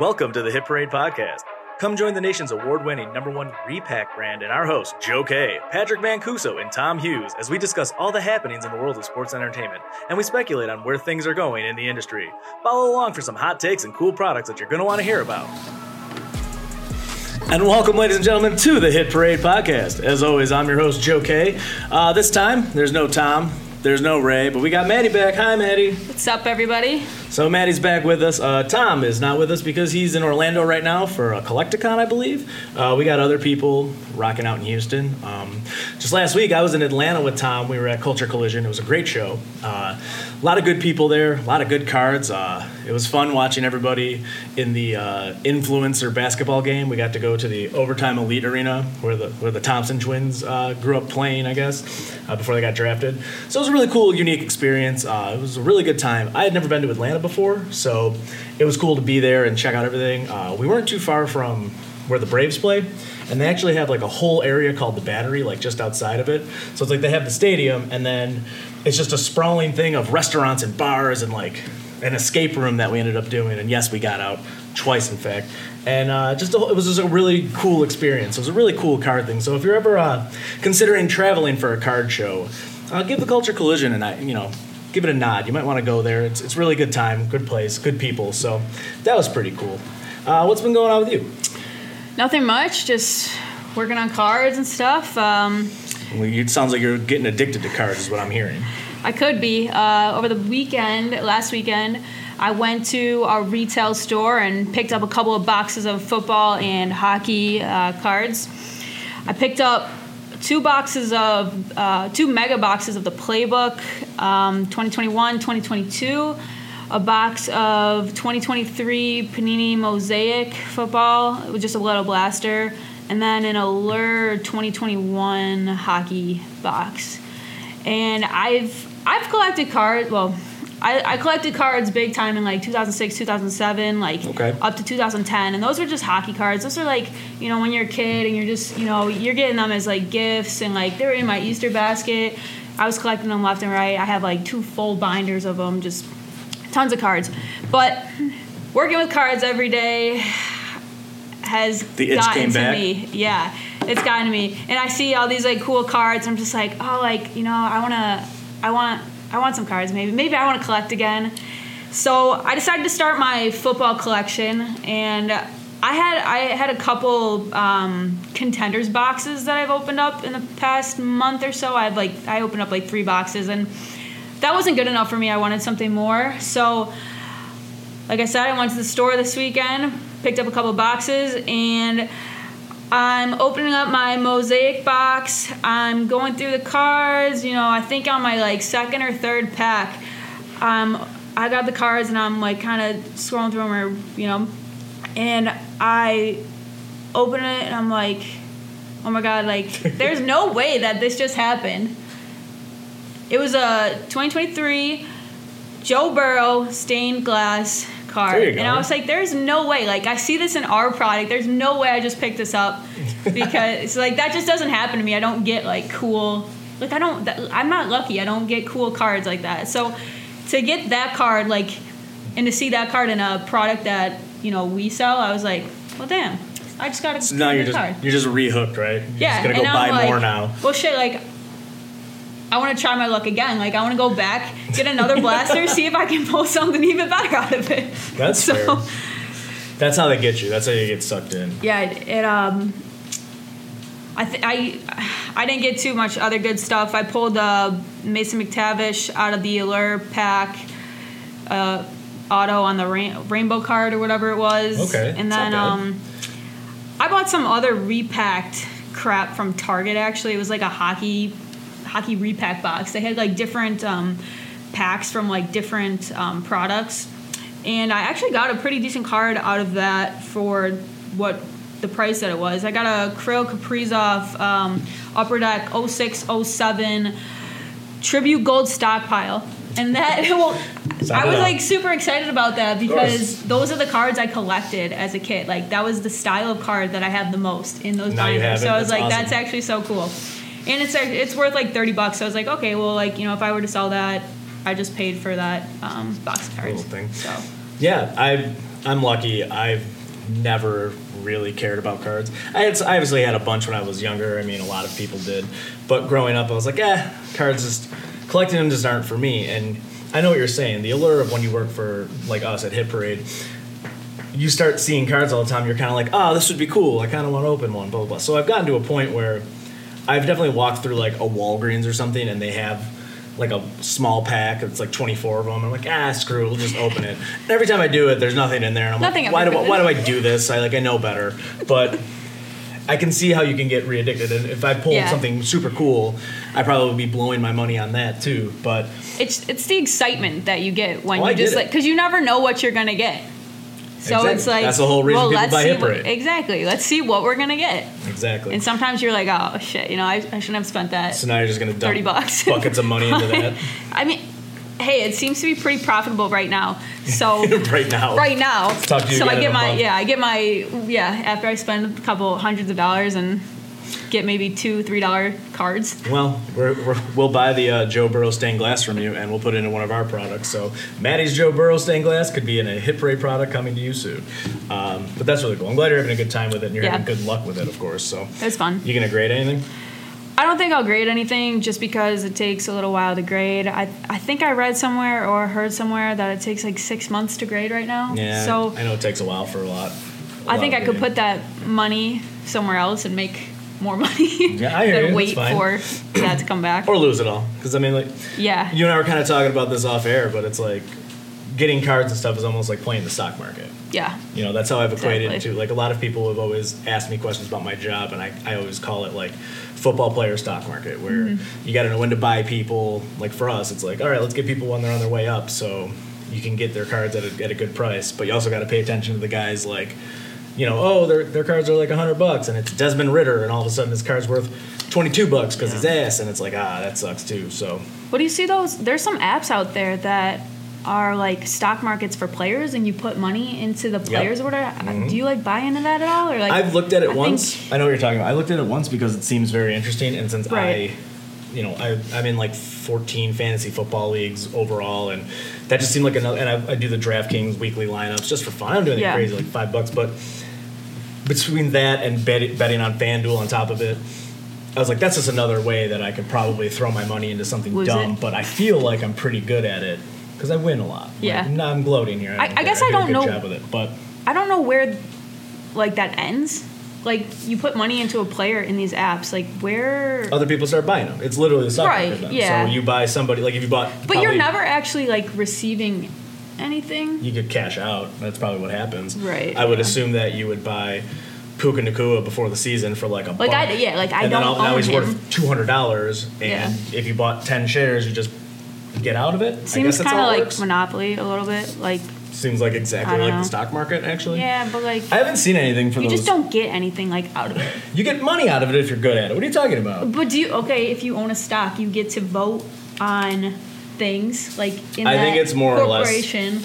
Welcome to the Hit Parade Podcast. Come join the nation's award winning number one repack brand and our hosts, Joe K, Patrick Mancuso, and Tom Hughes, as we discuss all the happenings in the world of sports entertainment and we speculate on where things are going in the industry. Follow along for some hot takes and cool products that you're going to want to hear about. And welcome, ladies and gentlemen, to the Hit Parade Podcast. As always, I'm your host, Joe K. Uh, this time, there's no Tom, there's no Ray, but we got Maddie back. Hi, Maddie. What's up, everybody? So Maddie's back with us. Uh, Tom is not with us because he's in Orlando right now for a Collect-A-Con, I believe. Uh, we got other people rocking out in Houston. Um, just last week, I was in Atlanta with Tom. We were at Culture Collision. It was a great show. Uh, a lot of good people there. A lot of good cards. Uh, it was fun watching everybody in the uh, influencer basketball game. We got to go to the overtime elite arena where the where the Thompson twins uh, grew up playing, I guess, before they got drafted. So it was really cool, unique experience. it was a really good time. I had never been to Atlanta before, so it was cool to be there and check out everything. Uh, we weren't too far from where the Braves play, and they actually have like a whole area called the Battery, like just outside of it. So it's like they have the stadium, and then it's just a sprawling thing of restaurants and bars and like an escape room that we ended up doing. And yes, we got out twice, in fact. And uh, just a, it was just a really cool experience. It was a really cool card thing. So if you're ever uh, considering traveling for a card show, uh, give the Culture Collision and I, you know, give it a nod. You might want to go there. It's it's really good time, good place, good people. So that was pretty cool. Uh, what's been going on with you? Nothing much. Just working on cards and stuff. Um, well, it sounds like you're getting addicted to cards, is what I'm hearing. I could be. Uh, over the weekend, last weekend, I went to a retail store and picked up a couple of boxes of football and hockey uh, cards. I picked up two boxes of uh, two mega boxes of the playbook um, 2021 2022 a box of 2023 panini mosaic football with just a little blaster and then an allure 2021 hockey box. And i've i've collected cards well I, I, collected cards big time in like 2006, 2007, like okay. up to 2010, and those were just hockey cards. Those are like you know when you're a kid and you're just you know you're getting them as like gifts, and like they were in my Easter basket. I was collecting them left and right. I have like two full binders of them, just tons of cards. But working with cards every day has the gotten to back. me. Yeah, it's gotten to me, and I see all these like cool cards. I'm just like, oh, like you know, I wanna, I want I want some cards. Maybe maybe I want to collect again. So I decided to start my football collection, and I had I had a couple um, contenders boxes that I've opened up in the past month or so. I've like I opened up like three boxes, and that wasn't good enough for me. I wanted something more. So, like I said, I went to the store this weekend, picked up a couple boxes, and I'm opening up my mosaic box. I'm going through the cards. You know, I think on my like second or third pack, um, I got the cards and I'm like kind of scrolling through them, or you know, and I open it and I'm like, oh my god, like there's no way that this just happened. It was a 2023 Joe Burrow stained glass card. And I was like, there's no way. Like, I see this in our product. There's no way I just picked this up because, like, that just doesn't happen to me. I don't get, like, cool. Like, I don't, I'm not lucky. I don't get cool cards like that. So, to get that card, like, and to see that card in a product that, you know, we sell, I was like, well, damn. I just got a so now you're just card. you're just rehooked, right? You're yeah, just gonna go buy like, more now. Well, shit, like I want to try my luck again. Like I want to go back, get another blaster, see if I can pull something even better out of it. That's so, fair. That's how they get you. That's how you get sucked in. Yeah, it, it um. I, th- I I didn't get too much other good stuff. I pulled uh, Mason McTavish out of the Allure pack, uh, auto on the rainbow card or whatever it was. Okay. And then um, I bought some other repacked crap from Target. Actually, it was like a hockey hockey repack box. They had like different um, packs from like different um, products, and I actually got a pretty decent card out of that for what the price that it was. I got a Kirill Kaprizov um, Upper Deck 0607 Tribute Gold Stockpile. And that well, I was like super excited about that because those are the cards I collected as a kid. Like that was the style of card that I have the most in those now binders. So I was that's like, awesome. that's actually so cool and it's it's worth like 30 bucks so i was like okay well like you know if i were to sell that i just paid for that um, box of cards thing so yeah i I'm lucky. I've never really cared about cards. I had I obviously had a bunch when I was younger. I mean, a lot of people did, but growing up, I was like, eh, cards just collecting them just aren't for me. And I know what you're saying. The allure of when you work for like us at Hit Parade. You start seeing cards all the time. You're kind of like, oh, this would be cool. I kind of want to open one. Blah blah blah. So I've gotten to a point where I've definitely walked through like a Walgreens or something, and they have like a small pack. It's like 24 of them. I'm like, ah, screw it. We'll just open it. And every time I do it, there's nothing in there. And I'm Nothing like, why do, I, why do I do this? I like, I know better. But I can see how you can get re-addicted. And if I pulled Yeah. something super cool, I probably would be blowing my money on that too. But It's it's the excitement that you get when Oh, I you just like because you never know what you're gonna get. So Exactly. it's like That's the whole reason well, people let's buy see Hit what- Parade. exactly. Let's see what we're gonna get. exactly. And sometimes you're like, oh shit, you know, I, I shouldn't have spent that. so now you're just gonna dump 30 bucks. buckets of money into that I mean, hey, it seems to be pretty profitable right now. So right now. right now, talk to you so I get my month. yeah, I get my yeah after I spend a couple hundreds of dollars and get maybe two three dollar cards. Well, we're, we're, we'll buy the uh, Joe Burrow stained glass from you, and we'll put it in one of our products. So Maddie's Joe Burrow stained glass could be in a Hit Parade product coming to you soon. Um, but that's really cool. I'm glad you're having a good time with it, and you're Yeah. having good luck with it, of course. So It was fun. you gonna grade anything? I don't think I'll grade anything just because it takes a little while to grade. I I think I read somewhere or heard somewhere that it takes like six months to grade right now. Yeah. So I know it takes a while for a lot. a I lot think I could put that money somewhere else and make more money Yeah, I hear than you. wait for that to come back. or lose it all. Because I mean, like yeah. you and I were kind of talking about this off air, but it's like getting cards and stuff is almost like playing the stock market. yeah. You know, that's how I've equated Exactly. to like a lot of people have always asked me questions about my job, and I, I always call it like football player stock market, where Mm-hmm. you got to know when to buy people. Like for us, it's like, all right, let's get people when they're on their way up, so you can get their cards at a, at a good price. But you also got to pay attention to the guys like, you know, oh, their their cards are like hundred bucks, and it's Desmond Ridder, and all of a sudden his card's worth twenty two bucks because he's ass, and it's like, ah, that sucks too. So What do you see those? There's some apps out there that are like stock markets for players, and you put money into the players or whatever. Do you like buy into that at all, or like? Mm-hmm. I've looked at it I once. think- I know what you're talking about. I looked at it once because it seems very interesting, and since Right. I, you know, I, I'm in like 14 fantasy football leagues overall, and that just seemed like another. And I, I do the DraftKings weekly lineups just for fun. I don't do anything Yeah. crazy, like five bucks, but between that and bet, betting on FanDuel on top of it. I was like, that's just another way that I could probably throw my money into something Was dumb, it- but I feel like I'm pretty good at it because I win a lot. Like, Yeah. no, I'm gloating here. I- don't I guess I a don't know- job with it, but I don't know where, like that ends. Like you put money into a player in these apps. Like where? other people start buying them. It's literally the stock Right, market. Then. yeah. So you buy somebody like if you bought, but you're never actually like receiving anything. You could cash out. That's probably what happens. Right, I would yeah. assume that you would buy Puka Nacua before the season for like a Like, buck. I- yeah, like, I and then don't all- now he's him. worth two hundred dollars, and Yeah. if you bought ten shares, you just get out of it. I Seems kind of like works. Monopoly a little bit. Like Seems like exactly like know. the stock market, actually. yeah, but like I haven't seen anything for the you those. just don't get anything like out of it. You get money out of it if you're good at it. What are you talking about? But do you okay if you own a stock, you get to vote on things like in I that think it's more or less- corporation.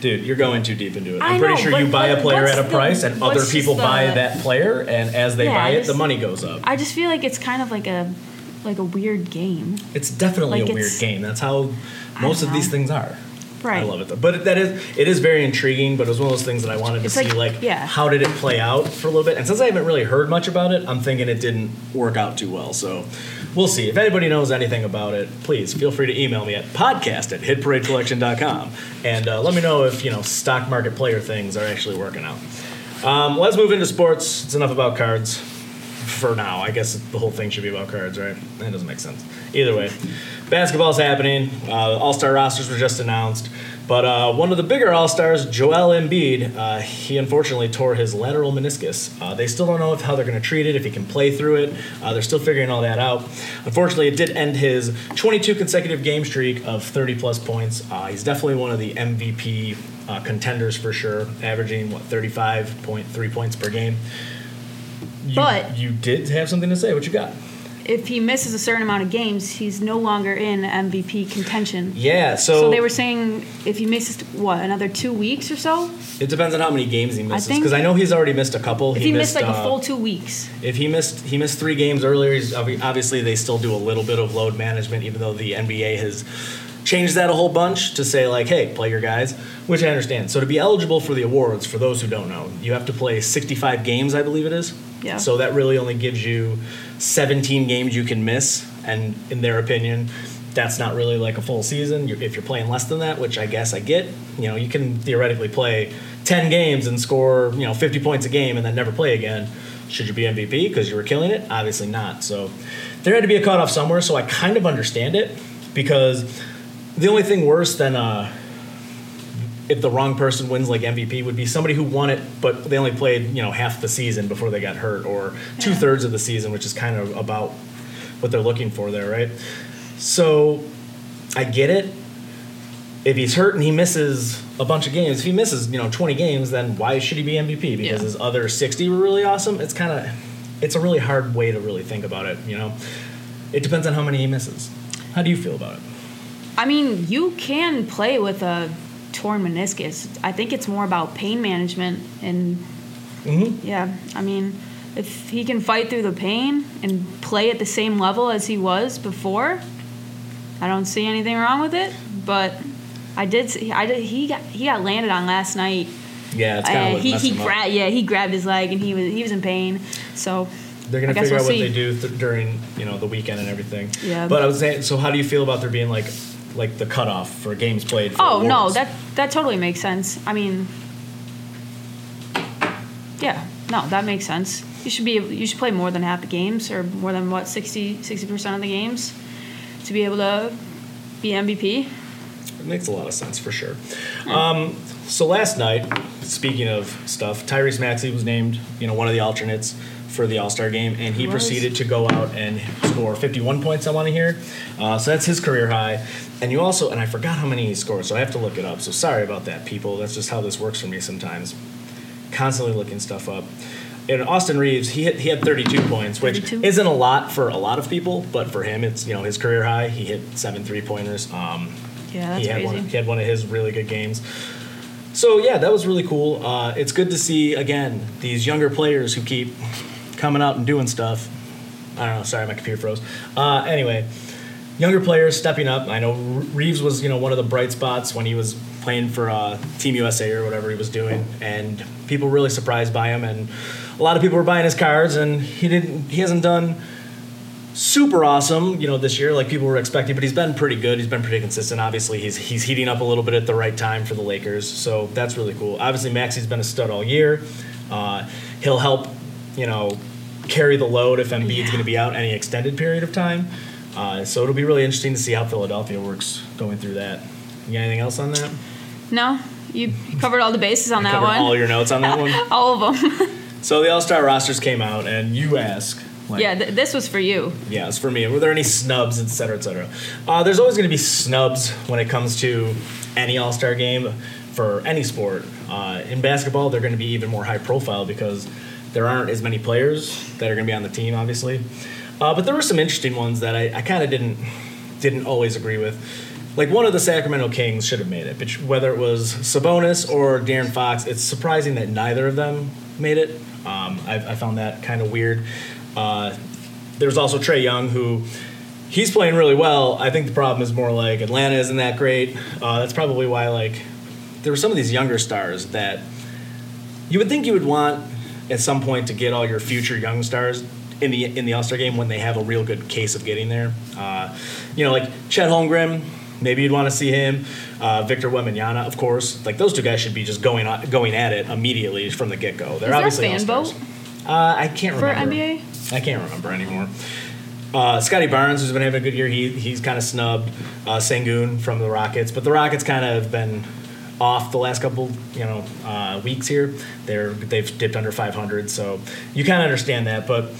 Dude, you're going too deep into it. I I'm pretty know, sure but- you buy a but player what's at a the- price, and what's other people buy that player, and as they Yeah, buy I it, just- the money goes up. I just feel like it's kind of like a like a weird game. It's definitely Like a weird it's- game. That's how most of these things are. Right. I love it though. But that is it is very intriguing, but it was one of those things that I wanted to It's see like- like, yeah. how did it play out for a little bit. And since I haven't really heard much about it, I'm thinking it didn't work out too well. So we'll see. If anybody knows anything about it, please feel free to email me at podcast at hitparadecollection.com and uh, let me know if you know stock market player things are actually working out. Um, let's move into sports. It's enough about cards for now. I guess the whole thing should be about cards, right? That doesn't make sense. Either way, basketball's happening. Uh, All star rosters were just announced. But uh, one of the bigger All Stars, Joel Embiid, uh, he unfortunately tore his lateral meniscus. Uh, they still don't know if, how they're going to treat it, if he can play through it. Uh, they're still figuring all that out. Unfortunately, it did end his 22 consecutive game streak of 30 plus points. Uh, he's definitely one of the MVP uh, contenders for sure, averaging, what, 35.3 points per game. You, But- you did have something to say. What you got? If he misses a certain amount of games, he's no longer in MVP contention. Yeah, so, So they were saying if he misses what another two weeks or so, it depends on how many games he misses because I, know he's already missed a couple. if he, missed, like uh, a full two weeks, If he missed he missed three games earlier, he's, obviously they still do a little bit of load management, even though the NBA has changed that a whole bunch to say like, hey, play your guys, which I understand. So to be eligible for the awards, for those who don't know, you have to play 65 games, I believe it is. Yeah. So that really only gives you 17 games you can miss, and in their opinion, that's not really like a full season. If you're playing less than that, which I guess I get, you know, you can theoretically play 10 games and score, you know, 50 points a game and then never play again. Should you be MVP because you were killing it? Obviously not. So there had to be a cutoff somewhere. So I kind of understand it because the only thing worse than uh, if the wrong person wins like MVP would be somebody who won it, but they only played you know half the season before they got hurt, or two thirds of the season, which is kind of about what they're looking for there, right? So I get it. If he's hurt and he misses a bunch of games, if he misses you know 20 games, then why should he be MVP? Because Yeah. his other 60 were really awesome. It's kind of it's a really hard way to really think about it. You know, it depends on how many he misses. How do you feel about it? I mean, you can play with a torn meniscus. I think it's more about pain management and Mm-hmm. yeah. I mean, if he can fight through the pain and play at the same level as he was before, I don't see anything wrong with it. But I did. See, I did. He got he got landed on last night. Yeah, it's kind Uh, of he he grabbed yeah he grabbed his leg and he was he was in pain. So They're gonna figure we'll out what see. they do th- during you know the weekend and everything. Yeah. But I was saying, so how do you feel about there being like like the cutoff for games played? For Oh no, that that totally makes sense. I mean, yeah, no, that makes sense. You should be you should play more than half the games or more than what 60 percent of the games to be able to be MVP. It makes a lot of sense for sure. Um, so last night, speaking of stuff, Tyrese Maxey was named you know one of the alternates for the All Star game, and he He was. proceeded to go out and score 51 points. I want to hear, uh, so that's his career high. And you also, and I forgot how many he scored, so I have to look it up. So sorry about that, people. That's just how this works for me sometimes. Constantly looking stuff up. And Austin Reaves, he hit, he had 32 points, which 32? isn't a lot for a lot of people, but for him, it's you know his career high. He hit seven three pointers. Um, Yeah, that's he had crazy. one. He had one of his really good games. So yeah, that was really cool. Uh, it's good to see again these younger players who keep coming out and doing stuff. I don't know. Sorry, my computer froze. Uh, anyway, younger players stepping up. I know Reaves was you know one of the bright spots when he was playing for uh, Team USA or whatever he was doing, and people were really surprised by him. And a lot of people were buying his cards, and he didn't. He hasn't done super awesome, you know, this year like people were expecting, but he's been pretty good. He's been pretty consistent. Obviously, he's he's heating up a little bit at the right time for the Lakers, so that's really cool. Obviously, Maxey's been a stud all year. Uh, he'll help, you know, carry the load if Embiid's Yeah. going to be out any extended period of time. Uh, so it'll be really interesting to see how Philadelphia works going through that. You got anything else on that? No, you covered all the bases on that Covered one. all your notes on that one. all of them. So the All Star rosters came out, and you ask. Like, yeah, th- this was for you. Yeah, it's for me. Were there any snubs, et cetera, et cetera? Uh, there's always going to be snubs when it comes to any All Star game for any sport. Uh, in basketball, they're going to be even more high profile because there aren't as many players that are going to be on the team, obviously. Uh, but there were some interesting ones that I, I kind of didn't didn't always agree with. Like one of the Sacramento Kings should have made it, but whether it was Sabonis or De'Aaron Fox, it's surprising that neither of them made it. Um, I, I found that kind of weird. Uh, there's also Trae Young, who he's playing really well. I think the problem is more like Atlanta isn't that great. Uh, that's probably why like there were some of these younger stars that you would think you would want at some point to get all your future young stars in the in the All Star game when they have a real good case of getting there. Uh, you know, like Chet Holmgren. Maybe you'd want to see him. Uh, Victor Wembanyama, of course. Like those two guys should be just going on, going at it immediately from the get go. They're Is there a fan vote? Uh, I can't For remember. NBA? I can't remember anymore. Uh, Scottie Barnes, who's been having a good year, he he's kind of snubbed. Uh, Sengun from the Rockets, but the Rockets kind of have been off the last couple you know uh, weeks here. They're they've dipped under 500, so you kind of understand that. But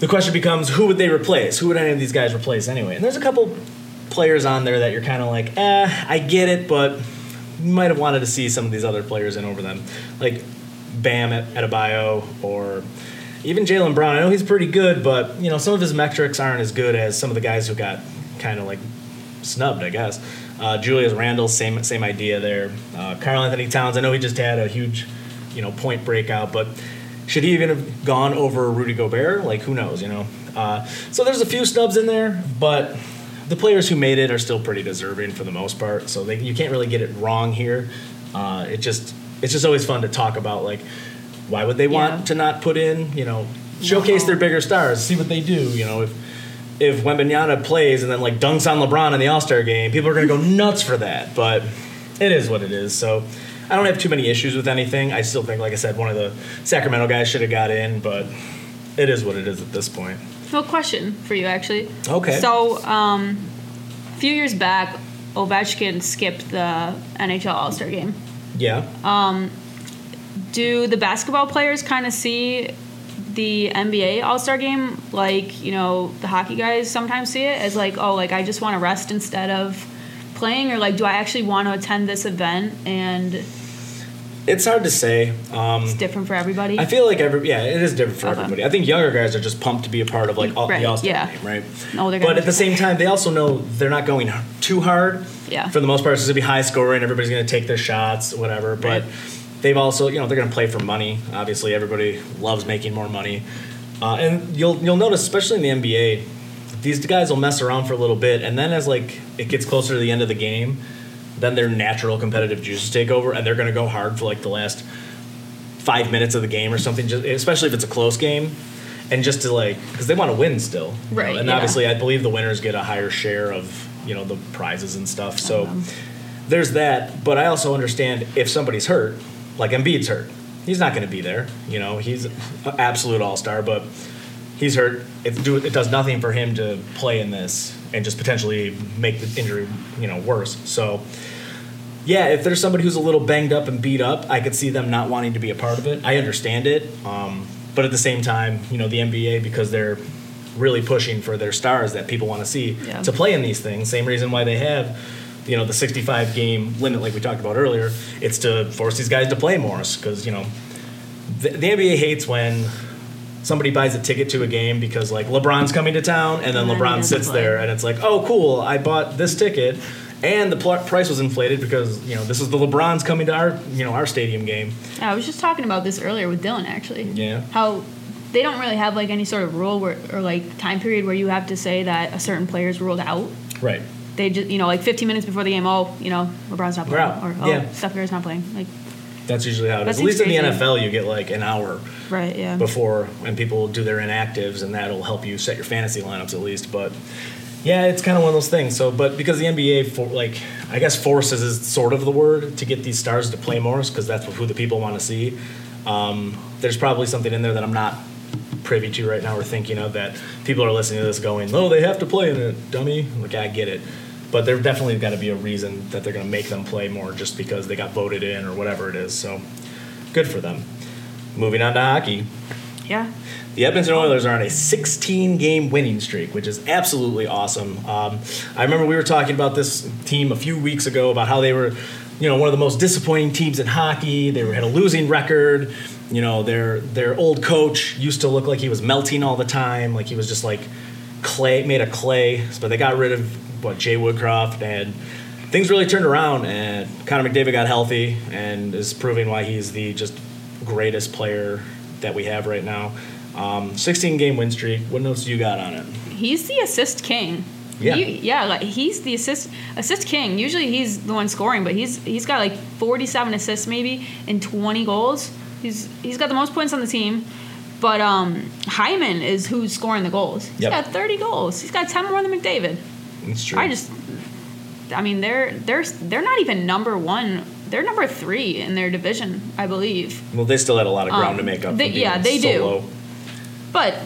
the question becomes, who would they replace? Who would any of these guys replace anyway? And there's a couple players on there that you're kind of like, eh, I get it, but you might have wanted to see some of these other players in over them, like Bam at, at Adebayo or even Jaylen Brown. I know he's pretty good, but you know some of his metrics aren't as good as some of the guys who got kind of like snubbed, I guess. Uh, Julius Randle, same same idea there. Uh, Karl-Anthony Towns, I know he just had a huge, you know, point breakout, but should he even have gone over Rudy Gobert? Like who knows, you know? Uh, so there's a few snubs in there, but the players who made it are still pretty deserving for the most part. So they, you can't really get it wrong here. Uh, it just it's just always fun to talk about like why would they want Yeah. to not put in you know showcase No. their bigger stars, see what they do. You know if if Wembanyama plays and then like dunks on LeBron in the All Star game, people are gonna go nuts for that. But it is what it is. So. I don't have too many issues with anything. I still think, like I said, one of the Sacramento guys should have got in, but it is what it is at this point. No question for you, actually. Okay. So, um, a few years back, Ovechkin skipped the NHL All Star game. Yeah. Do the basketball players kind of see the NBA All Star game like, you know, the hockey guys sometimes see it as like, oh, like I just want to rest instead of playing? Or like, do I actually want to attend this event? And It's hard to say. Um, it's different for everybody. I feel like every yeah, it is different for Okay. everybody. I think younger guys are just pumped to be a part of like all, Right, the All Star yeah. game, right? They're but at the same time, they also know they're not going too hard. Yeah. For the most part, it's going to be high scoring. Everybody's going to take their shots, whatever. But Right. they've also, you know, they're going to play for money. Obviously, everybody loves making more money, uh, and you'll you'll notice, especially in the NBA, these guys will mess around for a little bit, and then as like it gets closer to the end of the game, then their natural competitive juices take over, and they're going to go hard for like the last five minutes of the game or something, just, especially if it's a close game. And just to like, because they want to win still, you know, Right, And yeah. obviously, I believe the winners get a higher share of you know the prizes and stuff. So Um, there's that. But I also understand if somebody's hurt, like Embiid's hurt, he's not going to be there. You know, he's an absolute all star, but he's hurt. It, do, it does nothing for him to play in this and just potentially make the injury you know worse. So yeah, if there's somebody who's a little banged up and beat up, I could see them not wanting to be a part of it. I understand it, um, but at the same time, you know, the NBA because they're really pushing for their stars that people want to see Yeah. to play in these things. Same reason why they have, you know, the 65 game limit, like we talked about earlier. It's to force these guys to play more because you know the, the NBA hates when somebody buys a ticket to a game because like LeBron's coming to town and then And LeBron sits there and it's like, oh cool, I bought this ticket. And the pl- price was inflated because you know this is the LeBron's coming to our you know our stadium game. Yeah, I was just talking about this earlier with Dylan actually. Yeah. How they don't really have like any sort of rule where, or like time period where you have to say that a certain player is ruled out. Right. They just you know like 15 minutes before the game, oh you know LeBron's not playing or oh Yeah. Steph Curry's not playing. Like That's usually how it is. At least in the. NFL, you get like an hour right yeah. before when people do their inactives, and that'll help you set your fantasy lineups at least. But yeah, it's kind of one of those things. So, but because the NBA, for like, I guess forces is sort of the word to get these stars to play more, because that's who the people want to see. Um, there's probably something in there that I'm not privy to right now or thinking of that people are listening to this going, "Oh, they have to play in it, dummy." Like I get it. But there definitely got to be a reason that they're going to make them play more just because they got voted in or whatever it is. So, good for them. Moving on to hockey. yeah. The Edmonton Oilers are on a 16 game winning streak, which is absolutely awesome. Um, I remember we were talking about this team a few weeks ago about how they were, you know, one of the most disappointing teams in hockey. They were, had a losing record. You know, their their old coach used to look like he was melting all the time, like he was just like clay, made of clay. But they got rid of what Jay Woodcroft and things really turned around. And Connor McDavid got healthy and is proving why he's the just greatest player that we have right now. Um, 16 game win streak. What notes you got on it? He's the assist king. Yeah. He- yeah, like he's the assist assist king. Usually he's the one scoring, but he's he's got like 47 assists maybe and 20 goals. He's he's got the most points on the team. But um Hyman is who's scoring the goals. He's Yep. got 30 goals. He's got 10 more than McDavid. It's true. I just I mean they're they're they're not even number 1. They're number 3 in their division, I believe. well, they still had a lot of ground Um, to make up. they- yeah, they so do. But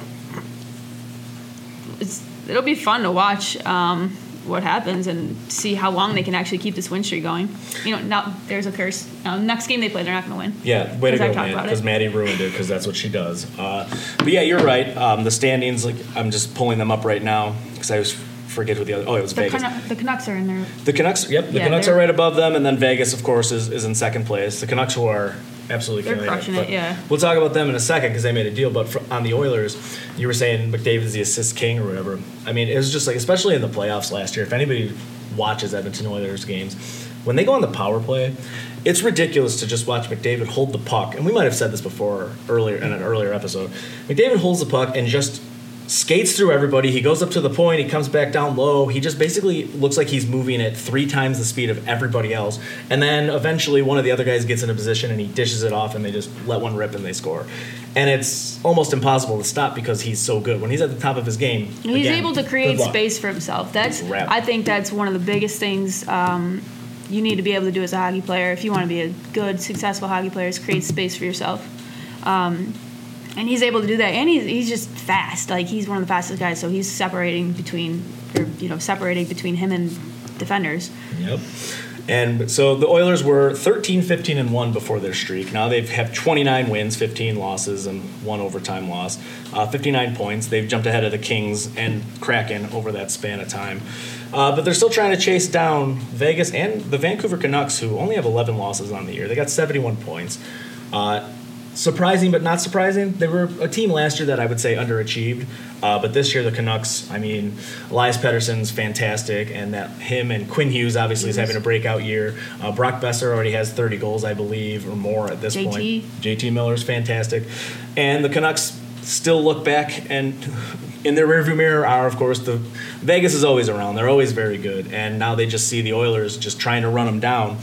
it's, it'll be fun to watch um, what happens and see how long they can actually keep this win streak going. You know, now there's a curse. Next game they play, they're not going to win. Yeah, way to go, man. Because Maddie ruined it because that's what she does. Uh, but yeah, you're right. Um, the standings, like I'm just pulling them up right now because I was forget who the other. Oh, it was The, Vegas. Cano- the Canucks are in there. The Canucks, yep, the Yeah, Canucks they're- right above them, and then Vegas, of course, is, is in second place. The Canucks who are absolutely They're crushing it, yeah. We'll talk about them in a second because they made a deal. But for, on the Oilers, you were saying McDavid's the assist king or whatever. I mean, it was just like, especially in the playoffs last year. If anybody watches Edmonton Oilers games, when they go on the power play, it's ridiculous to just watch McDavid hold the puck. And we might have said this before earlier in an earlier episode. McDavid holds the puck and just skates through everybody. He goes up to the point. He comes back down low. He just basically looks like he's moving at three times the speed of everybody else. And then eventually, one of the other guys gets in a position and he dishes it off, and they just let one rip and they score. And it's almost impossible to stop because he's so good. When he's at the top of his game, He's again, able to create space for himself. That's I think that's one of the biggest things um, you need to be able to do as a hockey player if you want to be a good, successful hockey player. Is create space for yourself. Um, and he's able to do that, and he's, he's just fast. Like he's one of the fastest guys, so he's separating between, or you know, separating between him and defenders. Yep. And so the Oilers were 13, 15, and 1 before their streak. Now they've have 29 wins, 15 losses, and one overtime loss. Uh, 59 points. They've jumped ahead of the Kings and Kraken over that span of time. Uh, but they're still trying to chase down Vegas and the Vancouver Canucks, who only have 11 losses on the year. They got 71 points. Uh, surprising but not surprising. They were a team last year that I would say underachieved, uh, but this year the Canucks. I mean, Elias Pettersson's fantastic, and that him and Quinn Hughes obviously is having a breakout year. Uh, Brock Boeser already has 30 goals, I believe, or more at this JT. point. JT Miller's fantastic, and the Canucks still look back and. In their rearview mirror are, of course, the Vegas is always around. They're always very good, and now they just see the Oilers just trying to run them down.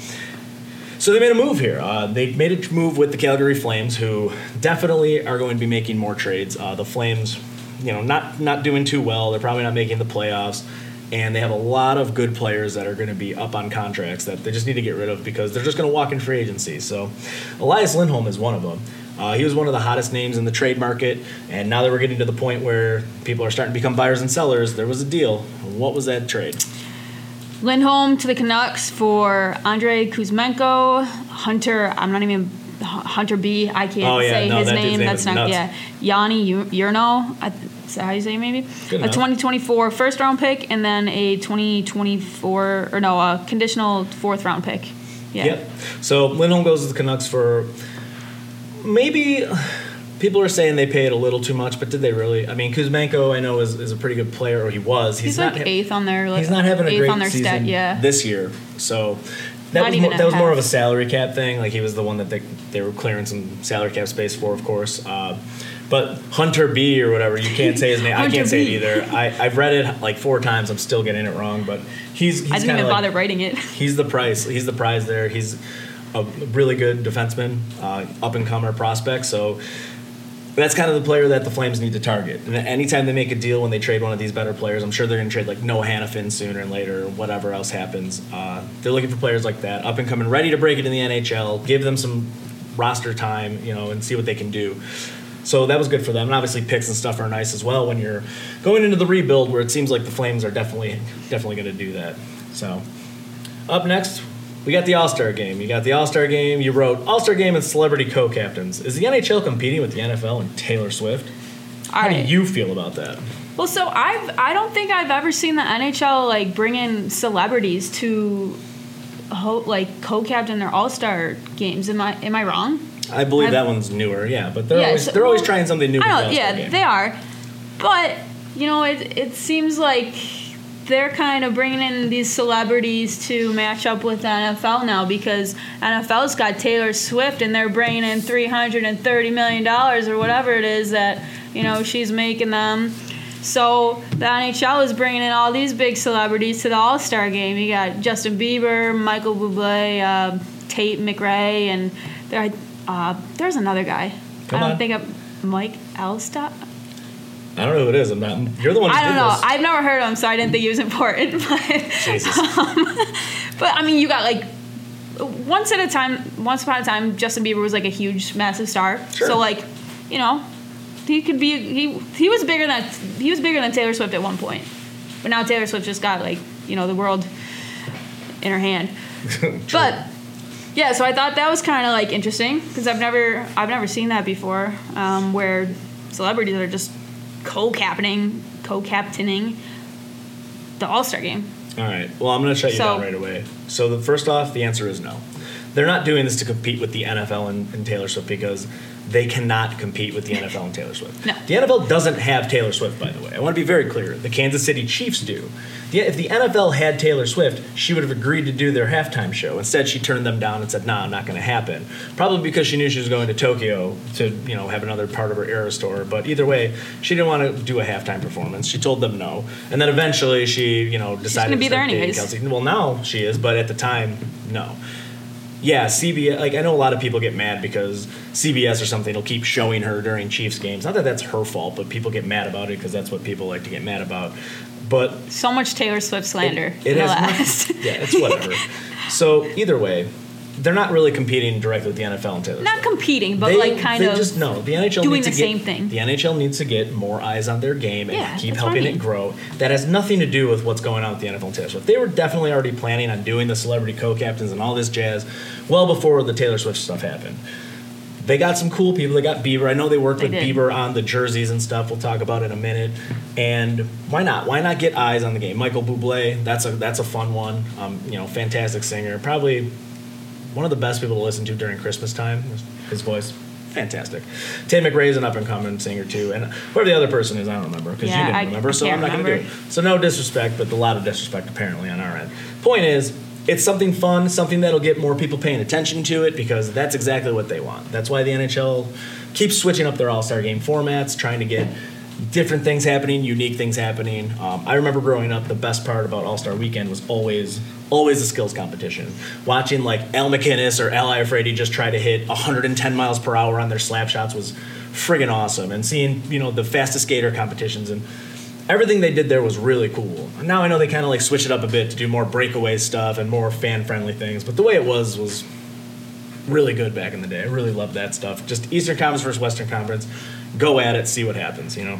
So they made a move here. Uh, they made a move with the Calgary Flames, who definitely are going to be making more trades. Uh, the Flames, you know, not not doing too well. They're probably not making the playoffs, and they have a lot of good players that are going to be up on contracts that they just need to get rid of because they're just going to walk in free agency. So Elias Lindholm is one of them. Uh, he was one of the hottest names in the trade market, and now that we're getting to the point where people are starting to become buyers and sellers, there was a deal. What was that trade? Lindholm to the Canucks for Andrei Kuzmenko, Hunter. I'm not even Hunter B. I can't Oh, yeah, say no, his that name. name That's not nuts. yeah. Yanni Yurno. Is that how you say it, maybe? Good a enough. 2024 first round pick and then a 2024 or no, a conditional fourth round pick. Yeah. Yep. So Lindholm goes to the Canucks for maybe people are saying they paid a little too much, but did they really? I mean, Kuzmenko I know is, is a pretty good player, or he was. He's, not like ha- eighth on their He's not having a great on their season stat. Yeah. this year. So that Not was more, that was more of a salary cap thing. Like he was the one that they, they were clearing some salary cap space for, of course. Uh, but Hunter B or whatever, you can't say his name. I can't say it either. I, I've read it like four times. I'm still getting it wrong, but he's, he's I didn't even like, bother writing it. He's the price. He's the prize there. He's a really good defenseman, uh, up and comer prospect. So that's kind of the player that the Flames need to target. And anytime they make a deal when they trade one of these better players, I'm sure they're going to trade like Noah Hanifin sooner and later, or whatever else happens. Uh, they're looking for players like that, up and coming, ready to break it in the NHL. Give them some roster time, you know, and see what they can do. So that was good for them. And obviously, picks and stuff are nice as well when you're going into the rebuild, where it seems like the Flames are definitely definitely going to do that. So up next, we got the All Star game. You got the All Star game. You wrote All Star game and celebrity co captains. Is the NHL competing with the NFL and Taylor Swift? All How right. do you feel about that? Well, so I've I don't think I've ever seen the NHL like bring in celebrities to ho- like co-captain their All Star games. Am I am I wrong? I believe I've- that one's newer, yeah, but they're Yeah, always so- they're always trying something new. I know, the yeah, game. they are, but you know, it it seems like they're kind of bringing in these celebrities to match up with the NFL now because NFL's got Taylor Swift and they're bringing in three hundred and thirty million dollars or whatever it is that you know she's making them. So the NHL is bringing in all these big celebrities to the All Star game. You got Justin Bieber, Michael Bublé, uh, Tate McRae, and there uh, there's another guy. Come I don't on. think of Mike Elstop. I don't know who it is. I'm not. You're the one. Who I don't know. This. I've never heard of him, so I didn't think he was important. But, Jesus. but I mean, you got like once at a time. Once upon a time, Justin Bieber was like a huge, massive star. Sure. So like, you know, he could be. He he was bigger than he was bigger than Taylor Swift at one point. But now Taylor Swift just got like you know the world in her hand. But yeah, so I thought that was kind of like interesting because I've never I've never seen that before, um, where celebrities are just co-captaining co-captaining the All Star game. All right. Well, I'm going to shut you So- down right away. So the first off, the answer is no. They're not doing this to compete with the NFL and, and Taylor Swift because they cannot compete with the NFL and Taylor Swift. No. The NFL doesn't have Taylor Swift, by the way. I want to be very clear. The Kansas City Chiefs do. If the NFL had Taylor Swift, she would have agreed to do their halftime show. Instead, she turned them down and said, "Nah, I'm not going to happen." Probably because she knew she was going to Tokyo to, you know, have another part of her Eras Tour. But either way, she didn't want to do a halftime performance. She told them no, and then eventually she, you know, decided gonna be there anyways. Kelce. Well, now she is, but at the time, no. Yeah, CBS. Like I know a lot of people get mad because CBS or something will keep showing her during Chiefs games. Not that that's her fault, but people get mad about it because that's what people like to get mad about. But So much Taylor Swift slander. it, it has last. nothing- yeah, it's whatever. so either way, they're not really competing directly with the NFL and Taylor. Not Swift. competing, but They- like kind they of. just no. The NHL doing needs to the get- same thing. The NHL needs to get more eyes on their game and Yeah, keep I helping mean. it grow. That has nothing to do with what's going on with the NFL and Taylor Swift. They were definitely already planning on doing the celebrity co-captains and all this jazz well before the Taylor Swift stuff happened. They got some cool people. They got Bieber. I know they worked They with did. Bieber on the jerseys and stuff. We'll talk about it in a minute. And why not? Why not get eyes on the game? Michael Bublé. That's a that's a fun one. Um, you know, fantastic singer. Probably one of the best people to listen to during Christmas time. His voice, fantastic. Tim McRae is an up and coming singer too, and whoever the other person is, I don't remember because Yeah, you didn't I- remember, I so I'm not going to do it. So no disrespect, but a lot of disrespect apparently on our end. Point is. It's something fun, something that'll get more people paying attention to it because that's exactly what they want. That's why the NHL keeps switching up their All Star game formats, trying to get different things happening, unique things happening. Um, I remember growing up, the best part about All Star Weekend was always always a skills competition. Watching like Al MacInnis or Al Iafrate just try to hit 110 miles per hour on their slap shots was friggin' awesome, and seeing you know the fastest skater competitions and everything they did there was really cool. Now I know they kind of like switch it up a bit to do more breakaway stuff and more fan friendly things, but the way it was was really good back in the day. I really loved that stuff. Just Eastern Conference versus Western Conference. Go at it, see what happens, you know.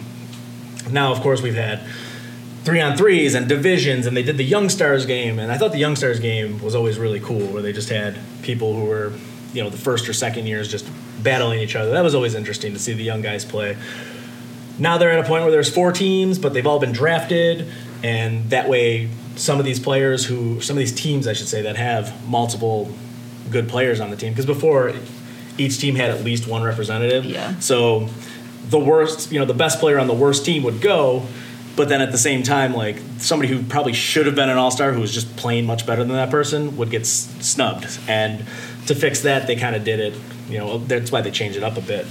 Now, of course, we've had three on threes and divisions, and they did the Young Stars game, and I thought the Young Stars game was always really cool, where they just had people who were, you know, the first or second years just battling each other. That was always interesting to see the young guys play. Now they're at a point where there's four teams, but they've all been drafted, and that way, some of these players who, some of these teams, I should say, that have multiple good players on the team, because before each team had at least one representative. Yeah. So the worst, you know, the best player on the worst team would go, but then at the same time, like somebody who probably should have been an all star who was just playing much better than that person would get s- snubbed. And to fix that, they kind of did it. You know, that's why they changed it up a bit.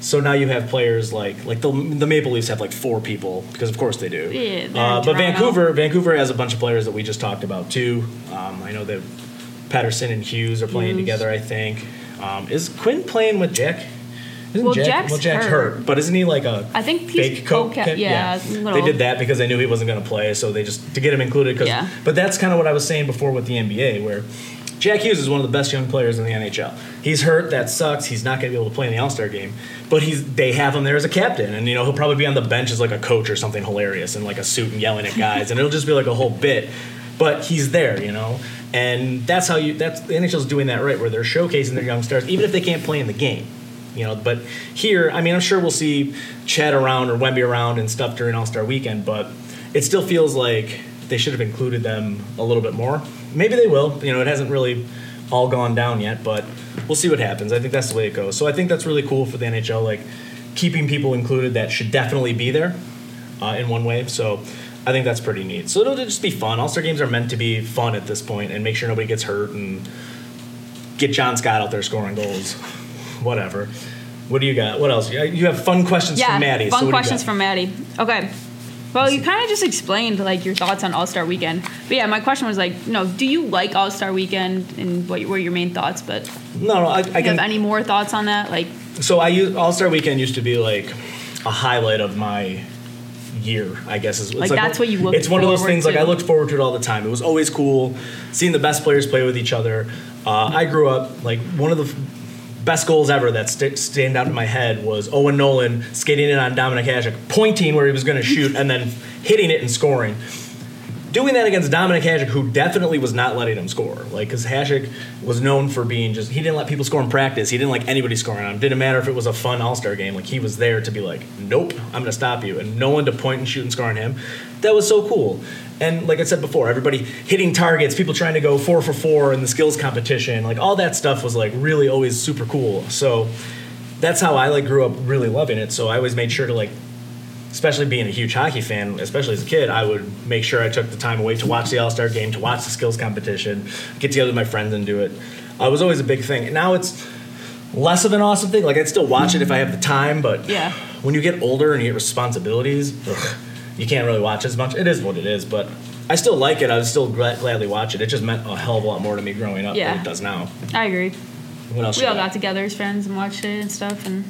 So now you have players like like the, the Maple Leafs have like four people because of course they do. Yeah, uh, but Vancouver Vancouver has a bunch of players that we just talked about too. Um, I know that Pettersson and Hughes are playing Hughes. together. I think um, is Quinn playing with Jack. Isn't Well, Jack, Jack's well, Jack's hurt. hurt. but isn't he like a I think fake co- co-cap- cap- yeah, They did that because they knew he wasn't going to play, so they just to get him included. 'cause- Yeah. But that's kind of what I was saying before with the NBA, where Jack Hughes is one of the best young players in the NHL. He's hurt. That sucks. He's not going to be able to play in the All Star game. But he's they have him there as a captain, and you know he'll probably be on the bench as like a coach or something hilarious in like a suit and yelling at guys, and it'll just be like a whole bit. But he's there, you know, and that's how you. That's the NHL's doing that right, where they're showcasing their young stars, even if they can't play in the game. You know, but here, I mean, I'm sure we'll see Chad around or Wemby around and stuff during All Star Weekend, but it still feels like they should have included them a little bit more. Maybe they will. You know, it hasn't really all gone down yet, but we'll see what happens. I think that's the way it goes. So I think that's really cool for the NHL, like keeping people included that should definitely be there uh, in one way. So I think that's pretty neat. So it'll just be fun. All Star games are meant to be fun at this point and make sure nobody gets hurt and get John Scott out there scoring goals. Whatever. What do you got? What else? You have fun questions Yeah, from Maddie. fun so questions from Maddie. Okay. Well, you kind of just explained like your thoughts on All Star Weekend, but yeah, my question was like, know, do you like All Star Weekend and what were your main thoughts? But No, no, I, I do you can. have any more thoughts on that? Like, So I use All Star Weekend used to be like a highlight of my year. I guess is it's Like, that's what you looked It's one of those things like I looked forward to it all the time. It was always cool seeing the best players play with each other. Uh, I grew up like one of the best goals ever that st- stand out in my head was Owen Nolan skating in on Dominik Hasek, pointing where he was going to shoot, and then hitting it and scoring doing that against Dominik Hasek, who definitely was not letting him score. Like, because Hasek was known for being just, he didn't let people score in practice. He didn't like anybody scoring on him. Didn't matter if it was a fun All Star game. Like, he was there to be like, nope, I'm going to stop you. And no one to point and shoot and score on him. That was so cool. And like I said before, everybody hitting targets, people trying to go four for four in the skills competition, like all that stuff was like really always super cool. So that's how I like grew up really loving it. So I always made sure to like, especially being a huge hockey fan, especially as a kid, I would make sure I took the time away to watch the All Star game, to watch the skills competition, get together with my friends and do it. I was always a big thing. And now it's less of an awesome thing. Like I'd still watch it if I have the time, but Yeah. when you get older and you get responsibilities, ugh, you can't really watch as much. It is what it is, but I still like it. I would still glad, gladly watch it. It just meant a hell of a lot more to me growing up Yeah. than it does now. I agree. What else? We all got? got together as friends and watched it and stuff. And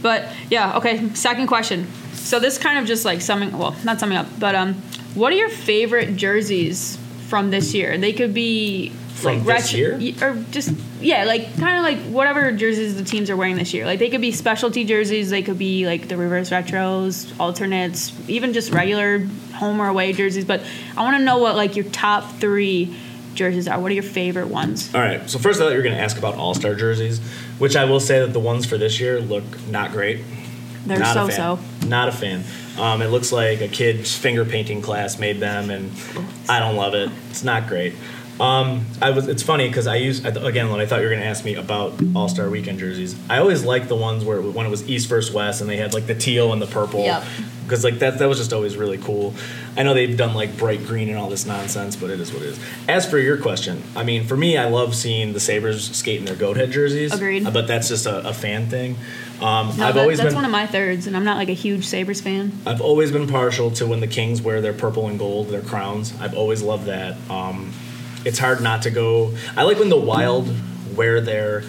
but yeah, okay. Second question. So this kind of just like summing, well, not summing up, but um, what are your favorite jerseys from this year? They could be From like this retro- year? or just yeah, like kind of like whatever jerseys the teams are wearing this year. Like they could be specialty jerseys. They could be like the reverse retros, alternates, even just regular home or away jerseys. But I want to know what like your top three jerseys are. What are your favorite ones? All right. So first, I thought you were going to ask about All Star jerseys, which I will say that the ones for this year look not great. They're not so so. Not a fan. Um, it looks like a kid's finger painting class made them, and I don't love it. It's not great. Um, I was. It's funny because I use again when I thought you were going to ask me about All Star Weekend jerseys. I always liked the ones where when it was East versus West, and they had like the teal and the purple. Yep. Because like that, that was just always really cool. I know they've done like bright green and all this nonsense, but it is what it is. As for your question, I mean, for me, I love seeing the Sabres skate in their goat head jerseys. Agreed. But that's just a, a fan thing. Um, No, I've that- always that's been one of my thirds, and I'm not like a huge Sabres fan. I've always been partial to when the Kings wear their purple and gold, their crowns. I've always loved that. Um, it's hard not to go. I like when the Wild wear their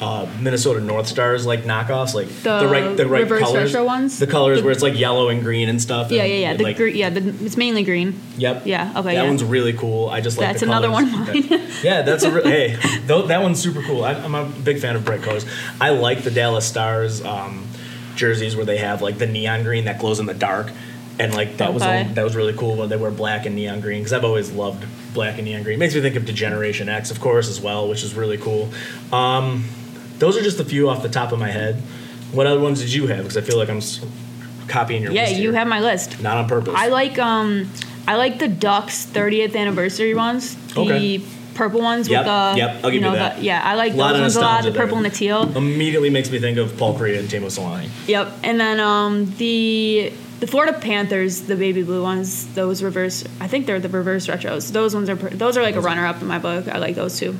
uh, Minnesota North Stars like knockoffs, like The right the right reverse colors. retro ones? The colors The- where it's like yellow and green and stuff. Yeah, and- yeah, yeah. The like, gre- yeah, the, it's mainly green. Yep. Yeah, okay, That yeah. one's really cool. I just like That's the another one mine. yeah, that's a re- hey. Though that one's super cool. I, I'm a big fan of bright colors. I like the Dallas Stars um, jerseys where they have like the neon green that glows in the dark, and like that was a, that was really cool when they wear black and neon green because I've always loved black and neon green. Makes me think of D-Generation X, of course, as well, which is really cool. Um, those are just a few off the top of my head. What other ones did you have? Because I feel like I'm copying your list. Yeah, you have my list. not on purpose. I like um, I like the Ducks 30th anniversary ones. The Okay. purple ones Yep, with the yep, I'll give you know you that. the yeah I like those ones a lot. The purple there. and the teal. immediately makes me think of Paul Kariya and Teemu Selanne. Yep, and then um the the Florida Panthers, the baby blue ones, those reverse. I think they're the reverse retros. Those ones are those are like a runner up in my book. I like those too.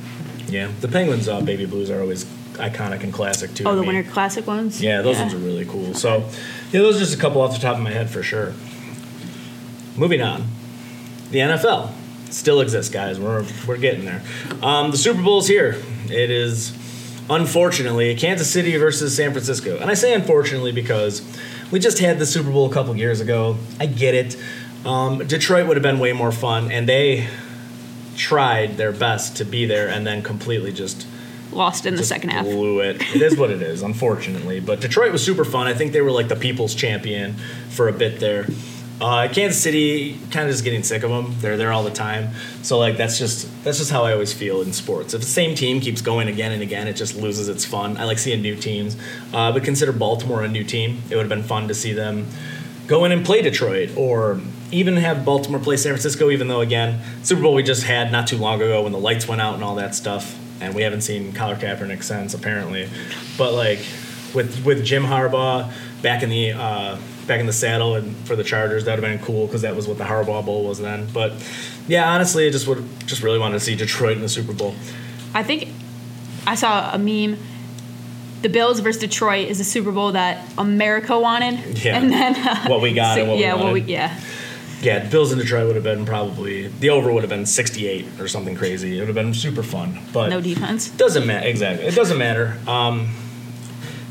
Yeah, the Penguins uh, baby blues are always iconic and classic too. Oh, the me. Winter Classic ones. Yeah, those ones are really cool. So, yeah, those are just a couple off the top of my head for sure. Moving on, the NFL still exists, guys. We're we're getting there. Um, the Super Bowl's here. It is unfortunately Kansas City versus San Francisco, and I say unfortunately because we just had the Super Bowl a couple years ago. I get it. Um, Detroit would have been way more fun, and they tried their best to be there, and then completely just Lost in the second half. Blew it. It is what it is, unfortunately. But Detroit was super fun. I think they were like the people's champion for a bit there. Uh, Kansas City, kind of just getting sick of them. They're there all the time. So like that's just that's just how I always feel in sports. If the same team keeps going again and again, it just loses its fun. I like seeing new teams. Uh, but consider Baltimore a new team. It would have been fun to see them go in and play Detroit or even have Baltimore play San Francisco, even though, again, Super Bowl we just had not too long ago when the lights went out and all that stuff. And we haven't seen Colin Kaepernick since, apparently. But, like, with with Jim Harbaugh back in the uh, back in the saddle and for the Chargers, that would have been cool because that was what the Harbaugh Bowl was then. But, yeah, honestly, I just would just really wanted to see Detroit in the Super Bowl. I think I saw a meme. The Bills versus Detroit is a Super Bowl that America wanted, Yeah. and then uh, What we got and what we yeah, what we wanted. yeah. Yeah, Bills in Detroit would have been probably the over would have been 68 or something crazy. It would have been super fun. But No defense. Doesn't matter exactly. It doesn't matter. Um,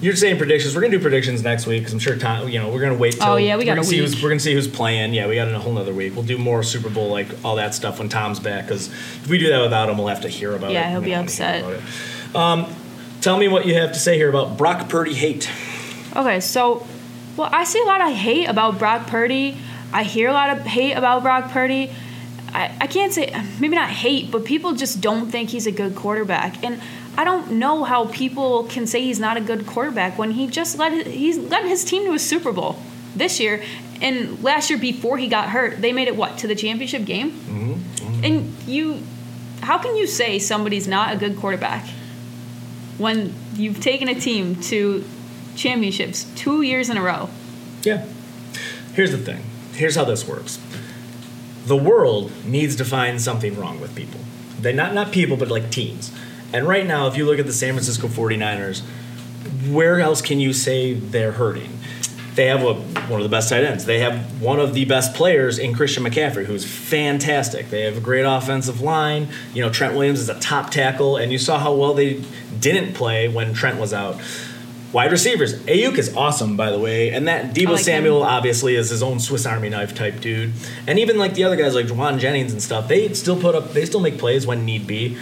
you're saying predictions. We're gonna do predictions next week because I'm sure Tom. You know, we're gonna wait. Till, Oh, yeah, we got we're gonna see. Who's, we're gonna see who's playing. Yeah, we got in a whole nother week. We'll do more Super Bowl like all that stuff when Tom's back because if we do that without him, we'll have to hear about it. Yeah, he'll be don't wanna hear upset. Um, tell me what you have to say here about Brock Purdy hate. Okay, so well, I see a lot of hate about Brock Purdy. I hear a lot of hate about Brock Purdy. I, I can't say maybe not hate, but people just don't think he's a good quarterback. And I don't know how people can say he's not a good quarterback when he just led his, he's led his team to a Super Bowl this year. And last year before he got hurt, they made it what to the championship game. Mm-hmm. And you, how can you say somebody's not a good quarterback when you've taken a team to championships two years in a row. Yeah. Here's the thing. Here's how this works. The world needs to find something wrong with people. They not not people, but like teams. And right now, if you look at the San Francisco 49ers, where else can you say they're hurting? They have a, one of the best tight ends. They have one of the best players in Christian McCaffrey, who's fantastic. They have a great offensive line. You know, Trent Williams is a top tackle, and you saw how well they didn't play when Trent was out. Wide receivers. Aiyuk is awesome, by the way, and that Deebo like Samuel him. obviously is his own Swiss Army knife type dude. And even like the other guys like Jauan Jennings and stuff, they still put up, they still make plays when need be.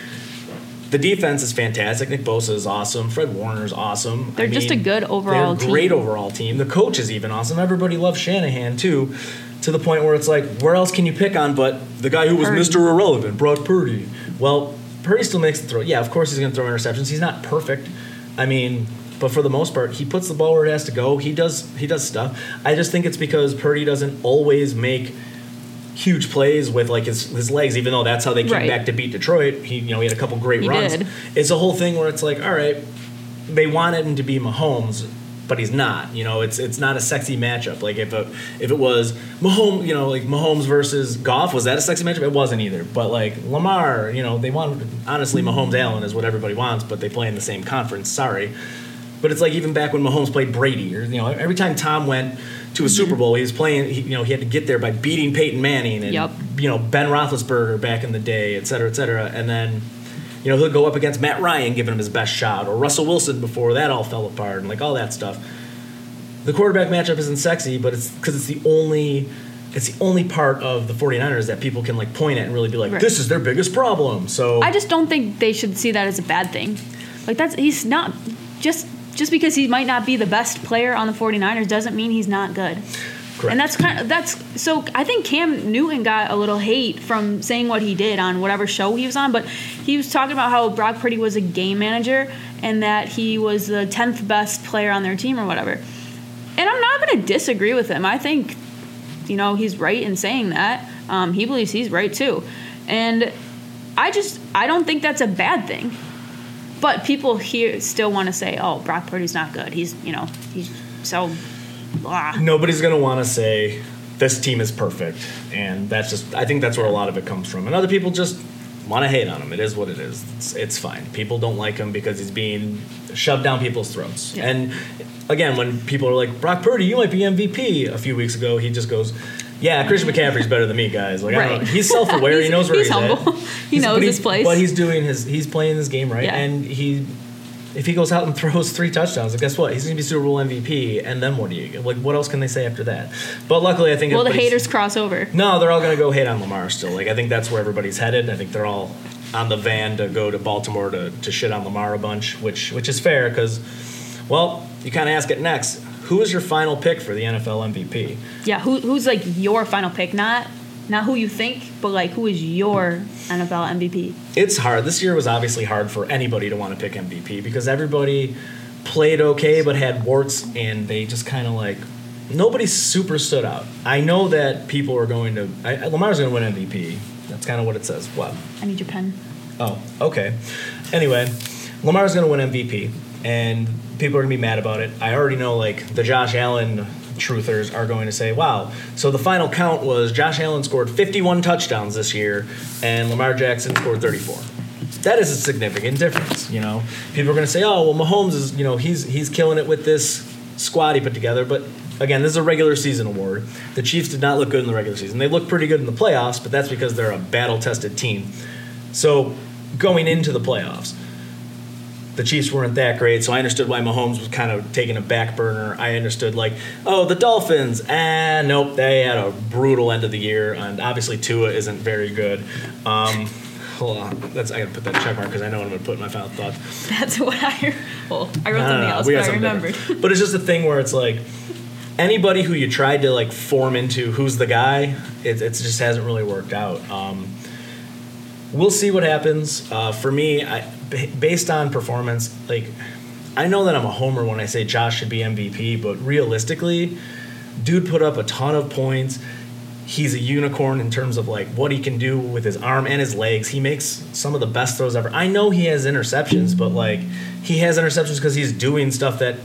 The defense is fantastic. Nick Bosa is awesome. Fred Warner is awesome. They're just a good overall they're a great team. overall team. The coach is even awesome. Everybody loves Shanahan too, to the point where it's like, where else can you pick on but the guy who was Purdy. Mr. Irrelevant, Brock Purdy? Well, Purdy still makes the throw. Yeah, of course he's going to throw interceptions. He's not perfect. I mean, but for the most part, he puts the ball where it has to go. He does he does stuff. I just think it's because Purdy doesn't always make huge plays with like his, his legs, even though that's how they came Right. back to beat Detroit. He you know he had a couple great He runs. did. It's a whole thing where it's like, all right, they wanted him to be Mahomes, but he's not. You know, it's it's not a sexy matchup. Like if a, if it was Mahomes, you know, like Mahomes versus Goff, was that a sexy matchup? It wasn't either. But like Lamar, you know, they want honestly Mahomes Allen is what everybody wants, but they play in the same conference. Sorry. But it's like even back when Mahomes played Brady, or you know, every time Tom went to a mm-hmm. Super Bowl, he was playing. He, you know, he had to get there by beating Peyton Manning and Yep. you know Ben Roethlisberger back in the day, et cetera, et cetera. And then you know he'll go up against Matt Ryan, giving him his best shot, or Russell Wilson before that all fell apart, and like all that stuff. The quarterback matchup isn't sexy, but it's because it's the only. It's the only part of the 49ers that people can like point at and really be like, Right. this is their biggest problem. So I just don't think they should see that as a bad thing. Like that's he's not just just because he might not be the best player on the 49ers doesn't mean he's not good. Correct. And that's kind of that's so I think Cam Newton got a little hate from saying what he did on whatever show he was on, but he was talking about how Brock Purdy was a game manager and that he was the 10th best player on their team or whatever. And I'm not going to disagree with him. I think you know he's right in saying that. Um, he believes he's right too, and I just I don't think that's a bad thing. But people here still want to say, "Oh, Brock Purdy's not good. He's you know he's so." Blah. nobody's going to want to say this team is perfect and that's just i think that's where a lot of it comes from and other people just want to hate on him it is what it is it's, it's fine people don't like him because he's being shoved down people's throats Yeah. and again when people are like brock purdy you might be mvp a few weeks ago he just goes yeah christian mccaffrey's better than me guys like Right. he's self-aware he knows where he's he's, humble. at He He's- knows his he's- place. but he's doing his he's playing his game right Yeah. and he if he goes out and throws three touchdowns, guess what? He's going to be Super Bowl MVP, and then what do you like? What else can they say after that? But luckily, I think well, the haters cross over? No, they're all going to go hate on Lamar still. Like I think that's where everybody's headed. I think they're all on the van to go to Baltimore to, to shit on Lamar a bunch, which which is fair because, well, you kind of ask it next. Who is your final pick for the NFL MVP? Yeah, who, who's like your final pick? Not not who you think, but like who is your NFL MVP? It's hard. This year was obviously hard for anybody to want to pick MVP because everybody played okay but had warts and they just kind of like nobody super stood out. I know that people are going to I, Lamar's going to win MVP. That's kind of what it says. What? I need your pen. Oh, okay. Anyway, Lamar's going to win MVP, and people are to be mad about it. I already know, like, the Josh Allen truthers are going to say, wow, so the final count was Josh Allen scored 51 touchdowns this year, and Lamar Jackson scored 34. That is a significant difference, you know. People are going to say, oh, well, Mahomes is, you know, he's he's killing it with this squad he put together, but again, this is a regular season award. The Chiefs did not look good in the regular season. They looked pretty good in the playoffs, but that's because they're a battle-tested team. So going into the playoffs, the Chiefs weren't that great, so I understood why Mahomes was kind of taking a back burner. I understood like, oh, the Dolphins, ah, nope, they had a brutal end of the year, and obviously Tua isn't very good. Um, hold on, that's I gotta put that check mark because I know what I'm gonna put in my final thoughts. That's what I. Well, I wrote no, something no, else, but got I something remembered. different. But it's just a thing where it's like anybody who you tried to like form into who's the guy, it, it just hasn't really worked out. Um, we'll see what happens. Uh, for me, I, ba- based on performance, like I know that I'm a homer when I say Josh should be MVP, but realistically, dude put up a ton of points. He's a unicorn in terms of like what he can do with his arm and his legs. He makes some of the best throws ever. I know he has interceptions, but like he has interceptions because he's doing stuff that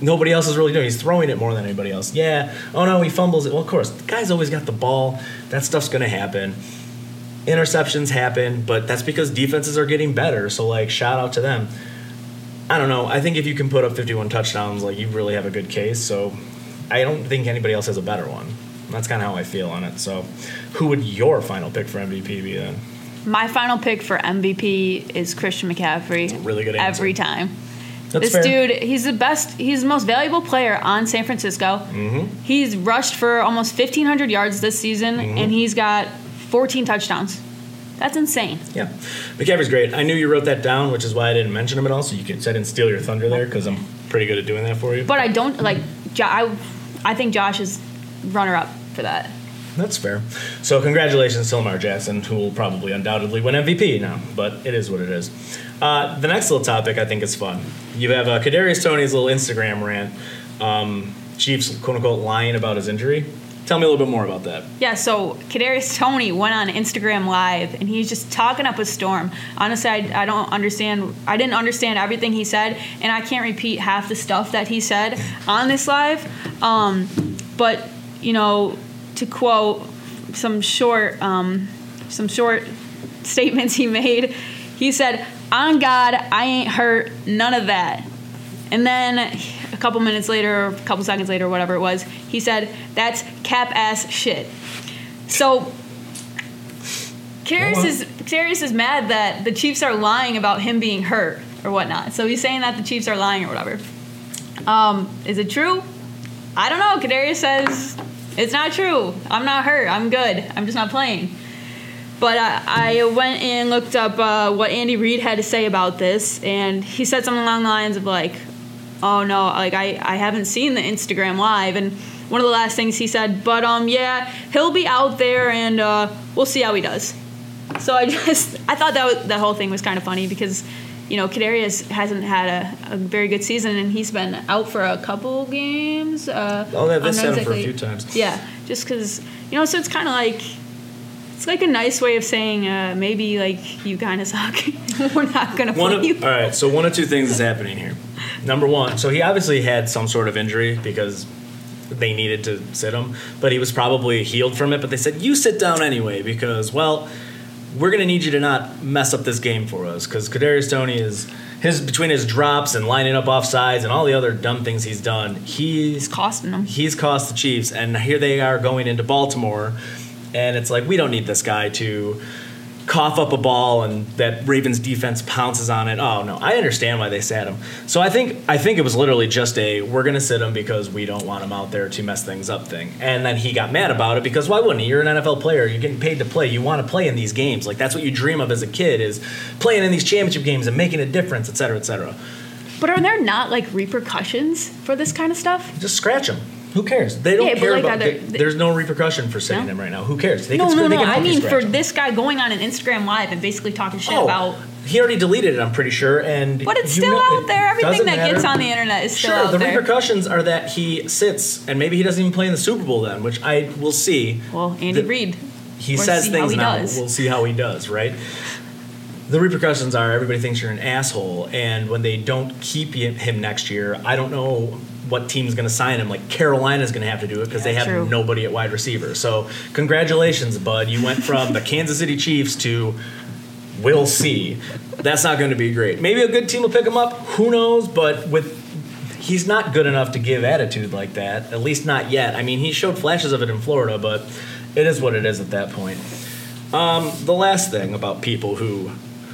nobody else is really doing. He's throwing it more than anybody else. Yeah. Oh no, he fumbles it. Well, of course, the guy's always got the ball. That stuff's gonna happen. Interceptions happen, but that's because defenses are getting better. So like, shout out to them. I don't know. I think if you can put up 51 touchdowns, like you really have a good case. So I don't think anybody else has a better one. That's kind of how I feel on it. So, who would your final pick for MVP be then? My final pick for MVP is Christian McCaffrey. really good answer. Every time. That's this fair. dude, he's the best. He's the most valuable player on San Francisco. Mm-hmm. He's rushed for almost 1,500 yards this season, Mm-hmm. and he's got 14 touchdowns. That's insane. Yeah, McCaffrey's great. I knew you wrote that down, which is why I didn't mention him at all. So you could I didn't steal your thunder there because I'm pretty good at doing that for you. But I don't like. Jo- I, I think Josh is runner up for that. That's fair. So congratulations to Lamar Jackson, who will probably undoubtedly win MVP now. But it is what it is. Uh, the next little topic I think is fun. You have uh, Kadarius Toney's little Instagram rant. Um, Chiefs quote unquote lying about his injury. Tell me a little bit more about that. Yeah, so Kadarius Toney went on Instagram Live and he's just talking up a storm. Honestly, I, I don't understand. I didn't understand everything he said, and I can't repeat half the stuff that he said on this live. Um, but you know, to quote some short, um, some short statements he made, he said, "On God, I ain't hurt. None of that." And then a couple minutes later, or a couple seconds later, whatever it was, he said, "That's cap ass shit." So, Kadarius is Kadarius is mad that the Chiefs are lying about him being hurt or whatnot. So he's saying that the Chiefs are lying or whatever. Um, is it true? I don't know. Kadarius says it's not true. I'm not hurt. I'm good. I'm just not playing. But I, I went and looked up uh, what Andy Reid had to say about this, and he said something along the lines of like, "Oh no, like I, I haven't seen the Instagram live." And one of the last things he said, but um yeah, he'll be out there, and uh, we'll see how he does. So I just I thought that was, that whole thing was kind of funny because you know Kadarius hasn't had a, a very good season, and he's been out for a couple games. Uh, Oh, they- they I'm him for a few times. Yeah, just because you know, so it's kind of like it's like a nice way of saying uh, maybe like you kind of suck. We're not gonna One play of, you. all right, so one of two things is happening here. Number one, so he obviously had some sort of injury because they needed to sit him, but he was probably healed from it. But they said, You sit down anyway because, well, we're going to need you to not mess up this game for us because Kadarius Toney is. His, between his drops and lining up off sides and all the other dumb things he's done, he's It's costing them. he's cost the Chiefs, and here they are going into Baltimore, and it's like we don't need this guy to cough up a ball and that Ravens defense pounces on it. Oh no, I understand why they sat him. So I think I think it was literally just a we're gonna sit him because we don't want him out there to mess things up thing. And then he got mad about it because why wouldn't he? You're an NFL player. You're getting paid to play. You want to play in these games. Like that's what you dream of as a kid is playing in these championship games and making a difference, et cetera, et cetera. But are there not like repercussions for this kind of stuff? Just scratch him. Who cares? They don't Yeah, care like, about. they- there's no repercussion for saying No? him right now. Who cares? They no, can, no, no. can I mean, for this guy going on an Instagram live and basically talking shit Oh, about. he already deleted it. I'm pretty sure, and But it's still know- out there. Everything that gets on the internet is still Sure, out the there. repercussions are that he sits and maybe he doesn't even play in the Super Bowl then, which I will see. well, Andy The- Reid. He We'll says things he now. does. We'll see how he does, right? The repercussions are everybody thinks you're an asshole, and when they don't keep him next year, I don't know what team's going to sign him. Like Carolina's going to have to do it because Yeah, they have true. nobody at wide receiver. So congratulations, bud. You went from the Kansas City Chiefs to we'll see. That's not going to be great. Maybe a good team will pick him up. Who knows? But with he's not good enough to give attitude like that. At least not yet. I mean, he showed flashes of it in Florida, but it is what it is at that point. Um, the last thing about people who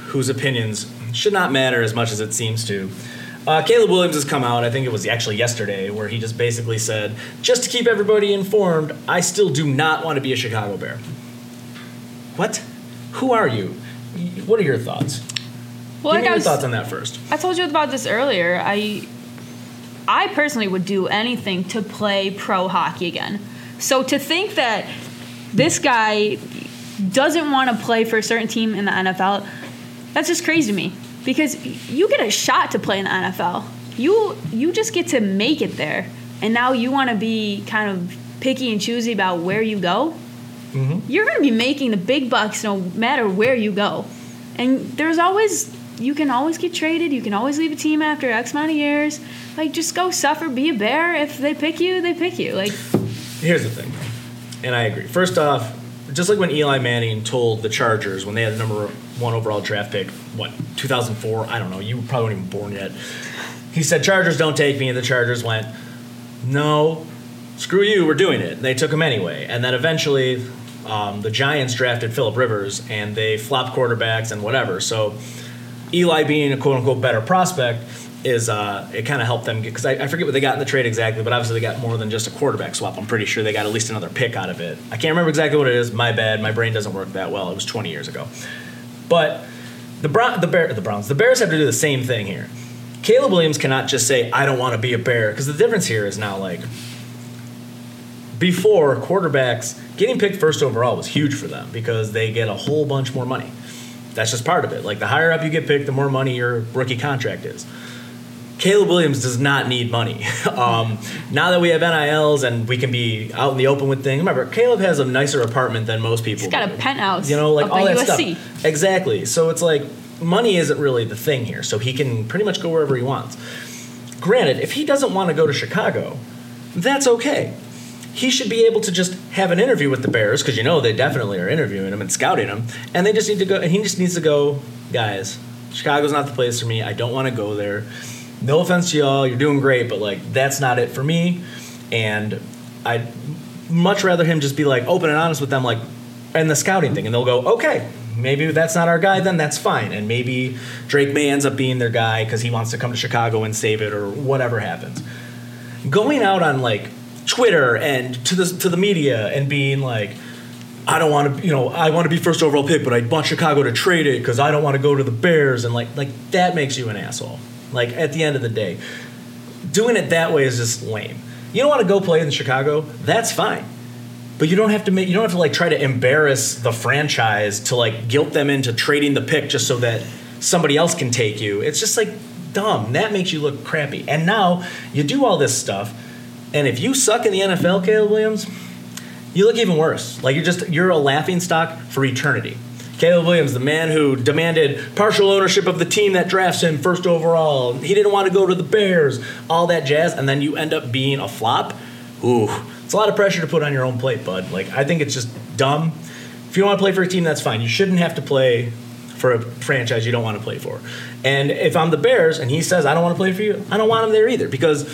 whose opinions should not matter as much as it seems to. Uh, Caleb Williams has come out. I think it was actually yesterday, where he just basically said, "Just to keep everybody informed, I still do not want to be a Chicago Bear." What? Who are you? What are your thoughts? Well, Give me like I your was, thoughts on that first. I told you about this earlier. I I personally would do anything to play pro hockey again. So to think that this guy doesn't want to play for a certain team in the NFL, that's just crazy to me. Because you get a shot to play in the NFL. You you just get to make it there. And now you want to be kind of picky and choosy about where you go. Mm-hmm. You're going to be making the big bucks no matter where you go. And there's always you can always get traded. You can always leave a team after X amount of years. Like, just go suffer, be a bear. If they pick you, they pick you. Like, Here's the thing, and I agree. First off, just like when Eli Manning told the Chargers when they had the number one overall draft pick, what 2004? I don't know. You probably weren't even born yet. He said, "Chargers don't take me," and the Chargers went, "No, screw you, we're doing it." And they took him anyway, and then eventually. Um, the Giants drafted Philip Rivers, and they flopped quarterbacks and whatever. So, Eli being a quote unquote better prospect is uh, it kind of helped them because I, I forget what they got in the trade exactly, but obviously they got more than just a quarterback swap. I'm pretty sure they got at least another pick out of it. I can't remember exactly what it is. My bad. My brain doesn't work that well. It was 20 years ago. But the Brown, the Bear, the Browns, the Bears have to do the same thing here. Caleb Williams cannot just say I don't want to be a Bear because the difference here is now like before quarterbacks getting picked first overall was huge for them because they get a whole bunch more money. That's just part of it. Like the higher up you get picked, the more money your rookie contract is. Caleb Williams does not need money. Um, now that we have NILs and we can be out in the open with things, remember Caleb has a nicer apartment than most people. he's got a penthouse. You know, like all that USC. stuff. Exactly. So it's like money isn't really the thing here. So he can pretty much go wherever he wants. Granted, if he doesn't want to go to Chicago, that's okay. He should be able to just have an interview with the Bears because you know they definitely are interviewing him and scouting him, and they just need to go. And he just needs to go, guys. Chicago's not the place for me. I don't want to go there. No offense to y'all, you're doing great, but like that's not it for me. And I'd much rather him just be like open and honest with them, like, and the scouting thing, and they'll go, okay, maybe that's not our guy, then that's fine. And maybe Drake Maye ends up being their guy because he wants to come to Chicago and save it or whatever happens. Going out on like Twitter and to the to the media and being like, I don't want to, you know, I want to be first overall pick, but I want Chicago to trade it because I don't want to go to the Bears, and like like that makes you an asshole. Like at the end of the day, doing it that way is just lame. You don't want to go play in Chicago, that's fine. But you don't have to make you don't have to like try to embarrass the franchise to like guilt them into trading the pick just so that somebody else can take you. It's just like dumb. That makes you look crappy. And now you do all this stuff, and if you suck in the NFL, Caleb Williams, you look even worse. Like you're just you're a laughing stock for eternity. Caleb Williams, the man who demanded partial ownership of the team that drafts him first overall. He didn't want to go to the Bears, all that jazz, and then you end up being a flop. Ooh, it's a lot of pressure to put on your own plate, bud. Like I think it's just dumb. If you want to play for a team, that's fine. You shouldn't have to play for a franchise you don't want to play for. And if I'm the Bears and he says I don't want to play for you, I don't want him there either because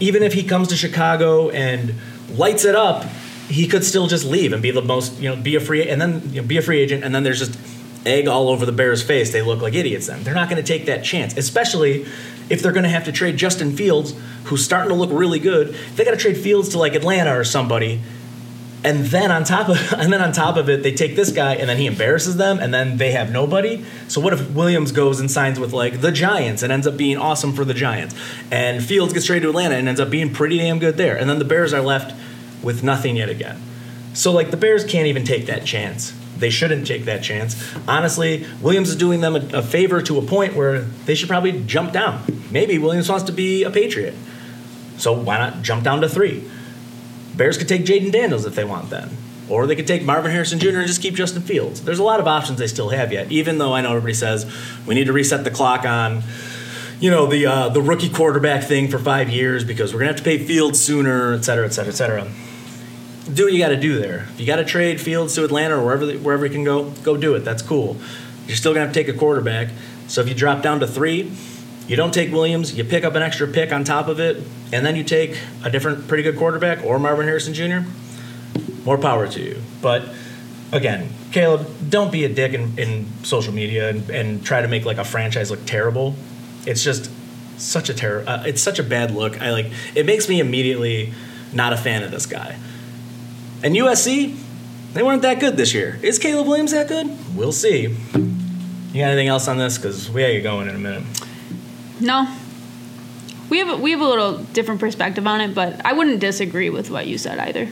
even if he comes to Chicago and lights it up, he could still just leave and be the most, you know, be a free and then you know, be a free agent and then there's just egg all over the Bears' face. They look like idiots then. They're not going to take that chance, especially if they're going to have to trade Justin Fields, who's starting to look really good. They got to trade Fields to like Atlanta or somebody. And then on top of and then on top of it, they take this guy and then he embarrasses them and then they have nobody. So what if Williams goes and signs with like the Giants and ends up being awesome for the Giants? And Fields gets traded to Atlanta and ends up being pretty damn good there. And then the Bears are left with nothing yet again. So like the Bears can't even take that chance. They shouldn't take that chance. Honestly, Williams is doing them a, a favor to a point where they should probably jump down. Maybe Williams wants to be a Patriot. So why not jump down to three? Bears could take Jayden Daniels if they want then. Or they could take Marvin Harrison Jr. and just keep Justin Fields. There's a lot of options they still have yet, even though I know everybody says we need to reset the clock on, you know, the uh, the rookie quarterback thing for five years because we're gonna have to pay Fields sooner, et cetera, et cetera, et cetera. Do what you got to do there. If you got to trade Fields to Atlanta or wherever wherever you can go, go do it. That's cool. You're still gonna have to take a quarterback. So if you drop down to three, you don't take Williams, you pick up an extra pick on top of it, and then you take a different, pretty good quarterback or Marvin Harrison Jr. More power to you. But again, Caleb, don't be a dick in, in social media and, and try to make like a franchise look terrible. It's just such a terror. Uh, it's such a bad look. I like. It makes me immediately not a fan of this guy. And USC, they weren't that good this year. Is Caleb Williams that good? We'll see. You got anything else on this? Because we gotta get going in a minute. No. We have a, we have a little different perspective on it, but I wouldn't disagree with what you said either.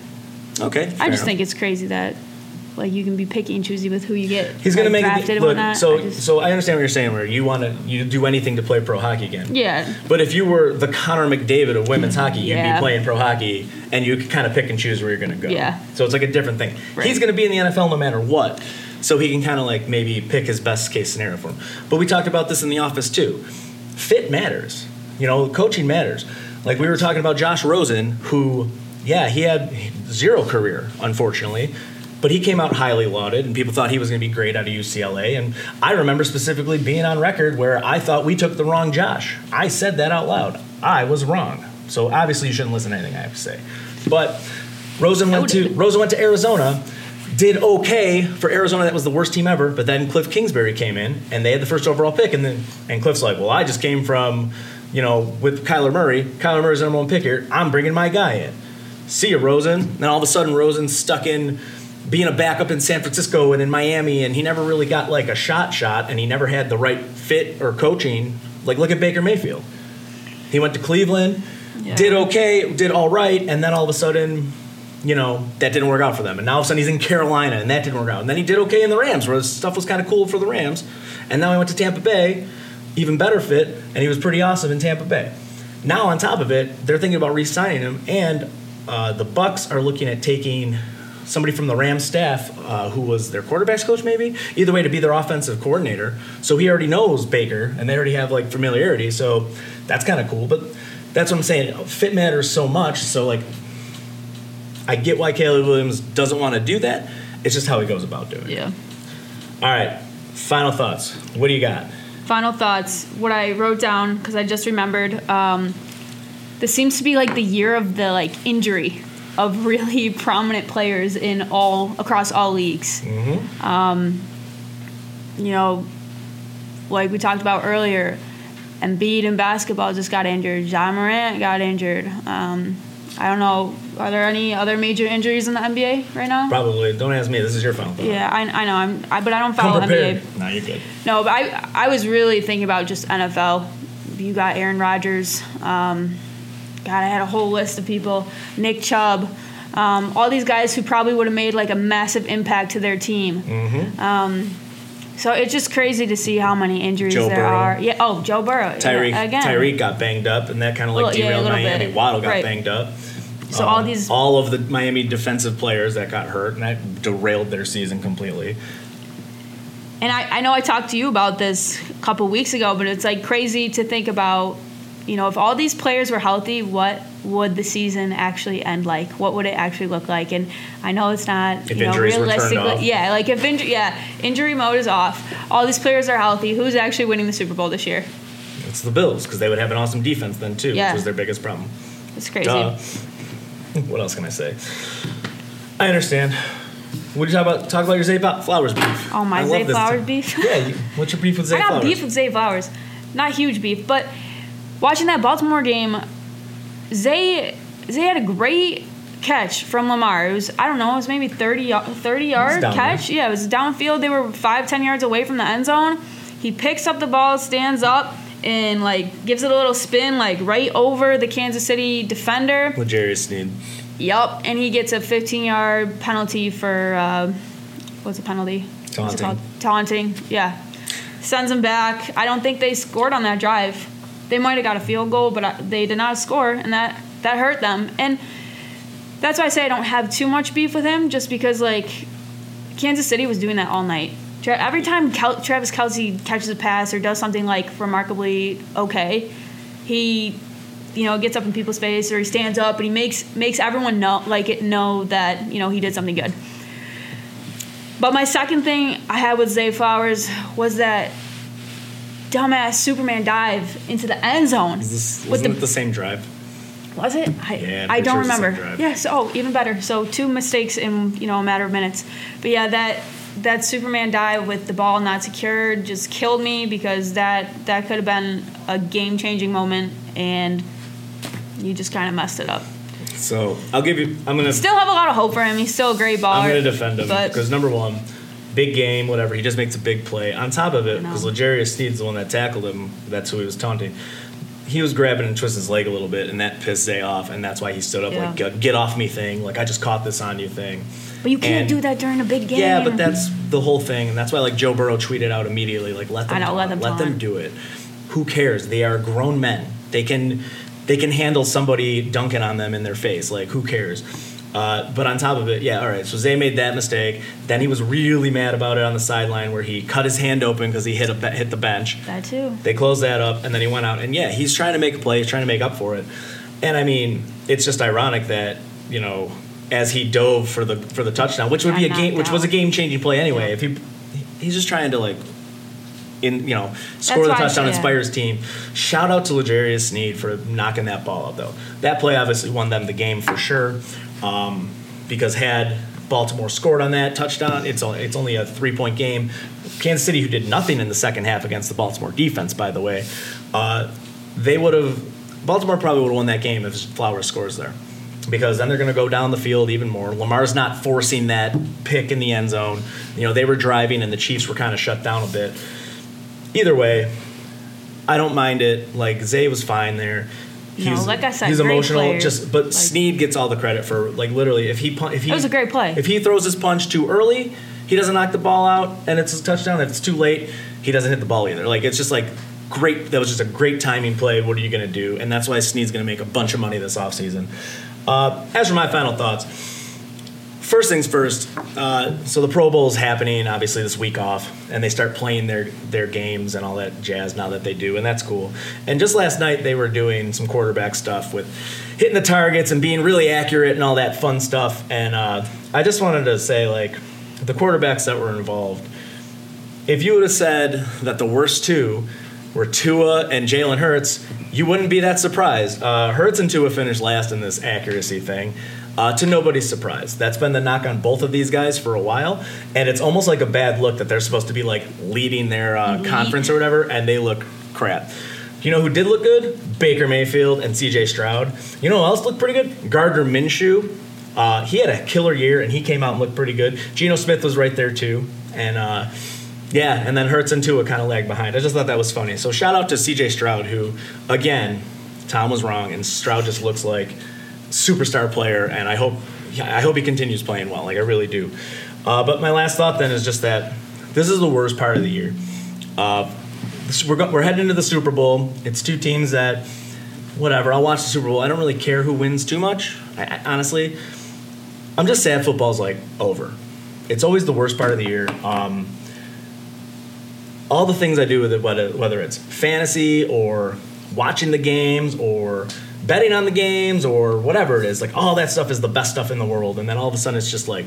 Okay. I just think it's crazy that like you can be picky and choosy with who you get. He's going to like, make drafted it. Look, whatnot. so I just- so I understand what you're saying. Where you want to you do anything to play pro hockey again. yeah, But if you were the Connor McDavid of women's hockey, you'd Yeah. be playing pro hockey, and you could kind of pick and choose where you're going to go. Yeah. So it's like a different thing. Right. He's going to be in the NFL no matter what, so he can kind of like maybe pick his best case scenario for him. But we talked about this in the office too. Fit matters. You know, coaching matters. Like we were talking about Josh Rosen, who, yeah, he had zero career, unfortunately. But he came out highly lauded, and people thought he was going to be great out of UCLA. And I remember specifically being on record where I thought we took the wrong Josh. I said that out loud. I was wrong. So obviously, you shouldn't listen to anything I have to say. But Rosen went to. Rosen went to Arizona, did okay for Arizona. That was the worst team ever. But then Cliff Kingsbury came in, and they had the first overall pick. And then and Cliff's like, "Well, I just came from, you know, with Kyler Murray. Kyler Murray's number one pick here. I'm bringing my guy in." See ya, Rosen. Then all of a sudden, Rosen's stuck in being a backup in San Francisco and in Miami, and he never really got like a shot shot, and he never had the right fit or coaching. Like, look at Baker Mayfield. He went to Cleveland, Yeah. did okay, did all right, and then all of a sudden, you know, that didn't work out for them. And now all of a sudden he's in Carolina, and that didn't work out. And then he did okay in the Rams, where stuff was kind of cool for the Rams. And now he went to Tampa Bay, even better fit, and he was pretty awesome in Tampa Bay. Now on top of it, they're thinking about re-signing him, and uh, the Bucs are looking at taking somebody from the Rams staff uh, who was their quarterbacks coach, maybe either way to be their offensive coordinator. So he already knows Baker, and they already have like familiarity. So that's kind of cool. But that's what I'm saying. Fit matters so much. So like, I get why Caleb Williams doesn't want to do that. It's just how he goes about doing it. yeah. All right. Final thoughts. What do you got? Final thoughts. What I wrote down because I just remembered. Um, this seems to be like the year of the like injury of really prominent players in all across all leagues. Mm-hmm. Um, you know, like we talked about earlier, Embiid in basketball just got injured. Ja Morant got injured. Um, I don't know. Are there any other major injuries in the NBA right now? Probably. Don't ask me. This is your final thought. Yeah, I, I know. I'm, I, but I don't follow. NBA. No, you're good. No, but I I was really thinking about just NFL. You got Aaron Rodgers. Um, God, I had a whole list of people. Nick Chubb. Um, all these guys who probably would have made like a massive impact to their team. Mm-hmm. Um, so it's just crazy to see how many injuries Joe there Burrow. are. Yeah. Oh, Joe Burrow. Tyreek Yeah, again. Tyreek got banged up, and that kind of like yeah, a derailed little Miami. bit. Waddle got Right. banged up. So Um, all these. all of the Miami defensive players that got hurt, and that derailed their season completely. And I, I know I talked to you about this a couple weeks ago, but it's like crazy to think about, you know, if all these players were healthy, what would the season actually end like? What would it actually look like? And I know it's not, If you know, injuries were turned realistically, off. yeah, like if injury, yeah, injury mode is off. All these players are healthy. Who's actually winning the Super Bowl this year? It's the Bills because they would have an awesome defense then too, Yeah. which was their biggest problem. It's crazy. Duh. what else can I say? I understand. What did you talk about? Talk about your Zay Flowers beef. Oh, my I Zay Flowers beef? yeah. You, what's your beef with Zay I got Flowers? beef with Zay Flowers. Not huge beef, but watching that Baltimore game, Zay Zay had a great catch from Lamar. It was I don't know, it was maybe 30, y- 30 yard catch. Yeah, it was downfield. They were five ten yards away from the end zone. He picks up the ball, stands up, and like gives it a little spin, like right over the Kansas City defender. L'Jarius Sneed. Yup, and he gets a 15 yard penalty for uh, what's the penalty? Taunting. Taunting. Yeah, sends him back. I don't think they scored on that drive. They might have got a field goal, but I- they did not score, and that that hurt them. And that's why I say I don't have too much beef with him, just because like Kansas City was doing that all night. Tra- Every time Kel- Travis Kelce catches a pass or does something like remarkably okay, he you know gets up in people's face or he stands up and he makes makes everyone know like it know that you know he did something good. But my second thing I had with Zay Flowers was that dumbass Superman dive into the end zone. Is this, wasn't the it the same drive? was it? I, Yeah, I don't sure it's the same remember. Yes. Oh, even better. So two mistakes in you know a matter of minutes. But yeah, that that Superman dive with the ball not secured just killed me because that that could have been a game changing moment and you just kind of messed it up. So I'll give you. I'm gonna. Still have a lot of hope for him. He's still a great baller. I'm gonna defend him because number one, big game, whatever. He just makes a big play. On top of it, because L'Jarius Sneed's the one that tackled him. That's who he was taunting. he was grabbing and twisting his leg a little bit, and that pissed Zay off, and that's why he stood up Yeah. like "Get- "Get off me" thing, like I just caught this on you thing. But you can't And- do that during a big game. Yeah, but that's the whole thing, and that's why like Joe Burrow tweeted out immediately, like let them, know, let them let them do it. Who cares? They are grown men. They can they can handle somebody dunking on them in their face. Like who cares? Uh, but on top of it, yeah, all right. So Zay made that mistake. Then he was really mad about it on the sideline, where he cut his hand open because he hit a be- hit the bench. that too. They closed that up, and then he went out. And yeah, he's trying to make a play. He's trying to make up for it. And I mean, it's just ironic that you know, as he dove for the for the touchdown, which would be a game, which was a game changing play anyway. Yeah. If he he's just trying to like. In you know, score the touchdown, yeah. inspire his team. Shout out to L'Jarius Sneed for knocking that ball out, though. That play obviously won them the game for sure, um, because had Baltimore scored on that touchdown, it's only, it's only a three point game. Kansas City, who did nothing in the second half against the Baltimore defense, by the way, uh, they would have Baltimore probably would have won that game if Flowers scores there. Because then they're going to go down the field even more. Lamar's not forcing that pick in the end zone. You know, they were driving and the Chiefs were kind of shut down a bit. Either way, I don't mind it. Like Zay was fine there. No, like I said, he's emotional. player. Just but Like- Sneed gets all the credit for like literally if he if he It was a great play. If he throws his punch too early, he doesn't knock the ball out and it's a touchdown. If it's too late, he doesn't hit the ball either. Like it's just like great. That was just a great timing play. What are you going to do? And that's why Sneed's going to make a bunch of money this offseason. Uh, as for my final thoughts, first things first. Uh, so the Pro Bowl is happening, obviously this week off, and they start playing their their games and all that jazz now that they do, and that's cool. And just last night they were doing some quarterback stuff with hitting the targets and being really accurate and all that fun stuff. And uh, I just wanted to say, like, the quarterbacks that were involved. If you would have said that the worst two were Tua and Jalen Hurts, you wouldn't be that surprised. Uh, Hurts and Tua finished last in this accuracy thing. Uh, to nobody's surprise. That's been the knock on both of these guys for a while, and it's almost like a bad look that they're supposed to be like leading their uh, Elite. conference or whatever, and they look crap. You know who did look good? Baker Mayfield and C.J. Stroud. You know who else looked pretty good? Gardner Minshew. Uh, he had a killer year, and he came out and looked pretty good. Geno Smith was right there too, and uh, yeah, and then Hurts and Tua kind of lagged behind. I just thought that was funny. So shout out to C.J. Stroud, who again, Tom was wrong, and Stroud just looks like superstar player, and I hope I hope he continues playing well. Like I really do. Uh, but my last thought then is just that this is the worst part of the year. Uh, we're go- we're heading into the Super Bowl. It's two teams that whatever. I'll watch the Super Bowl. I don't really care who wins too much. I, I, honestly, I'm just sad football's like over. It's always the worst part of the year. Um, all the things I do with it, whether whether it's fantasy or watching the games or betting on the games or whatever it is, like all that stuff is the best stuff in the world, and then all of a sudden it's just like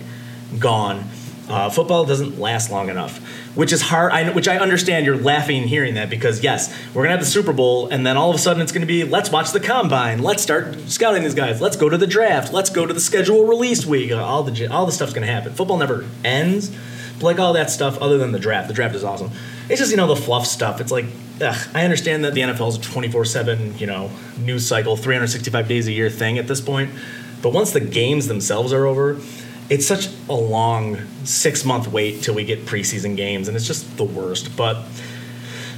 gone. Uh, football doesn't last long enough, which is hard. I, which I understand. You're laughing hearing that because yes, we're gonna have the Super Bowl, and then all of a sudden it's gonna be let's watch the combine, let's start scouting these guys, let's go to the draft, let's go to the schedule release week. Uh, All the all the stuff's gonna happen. Football never ends. But like all that stuff, other than the draft, the draft is awesome. It's just you know the fluff stuff. It's like ugh, I understand that the NFL is a twenty four seven you know news cycle, three hundred sixty five days a year thing at this point. But once the games themselves are over, it's such a long six month wait till we get preseason games, and it's just the worst. But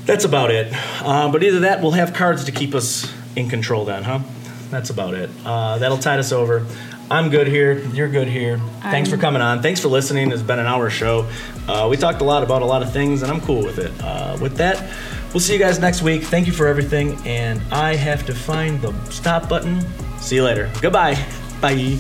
that's about it. Uh, but either that, we'll have cards to keep us in control. Then, huh? That's about it. Uh, that'll tide us over. I'm good here. You're good here. Thanks for I'm- coming on. Thanks for listening. It's been an hour show. Uh, we talked a lot about a lot of things, and I'm cool with it. Uh, with that, we'll see you guys next week. Thank you for everything. And I have to find the stop button. See you later. Goodbye. Bye.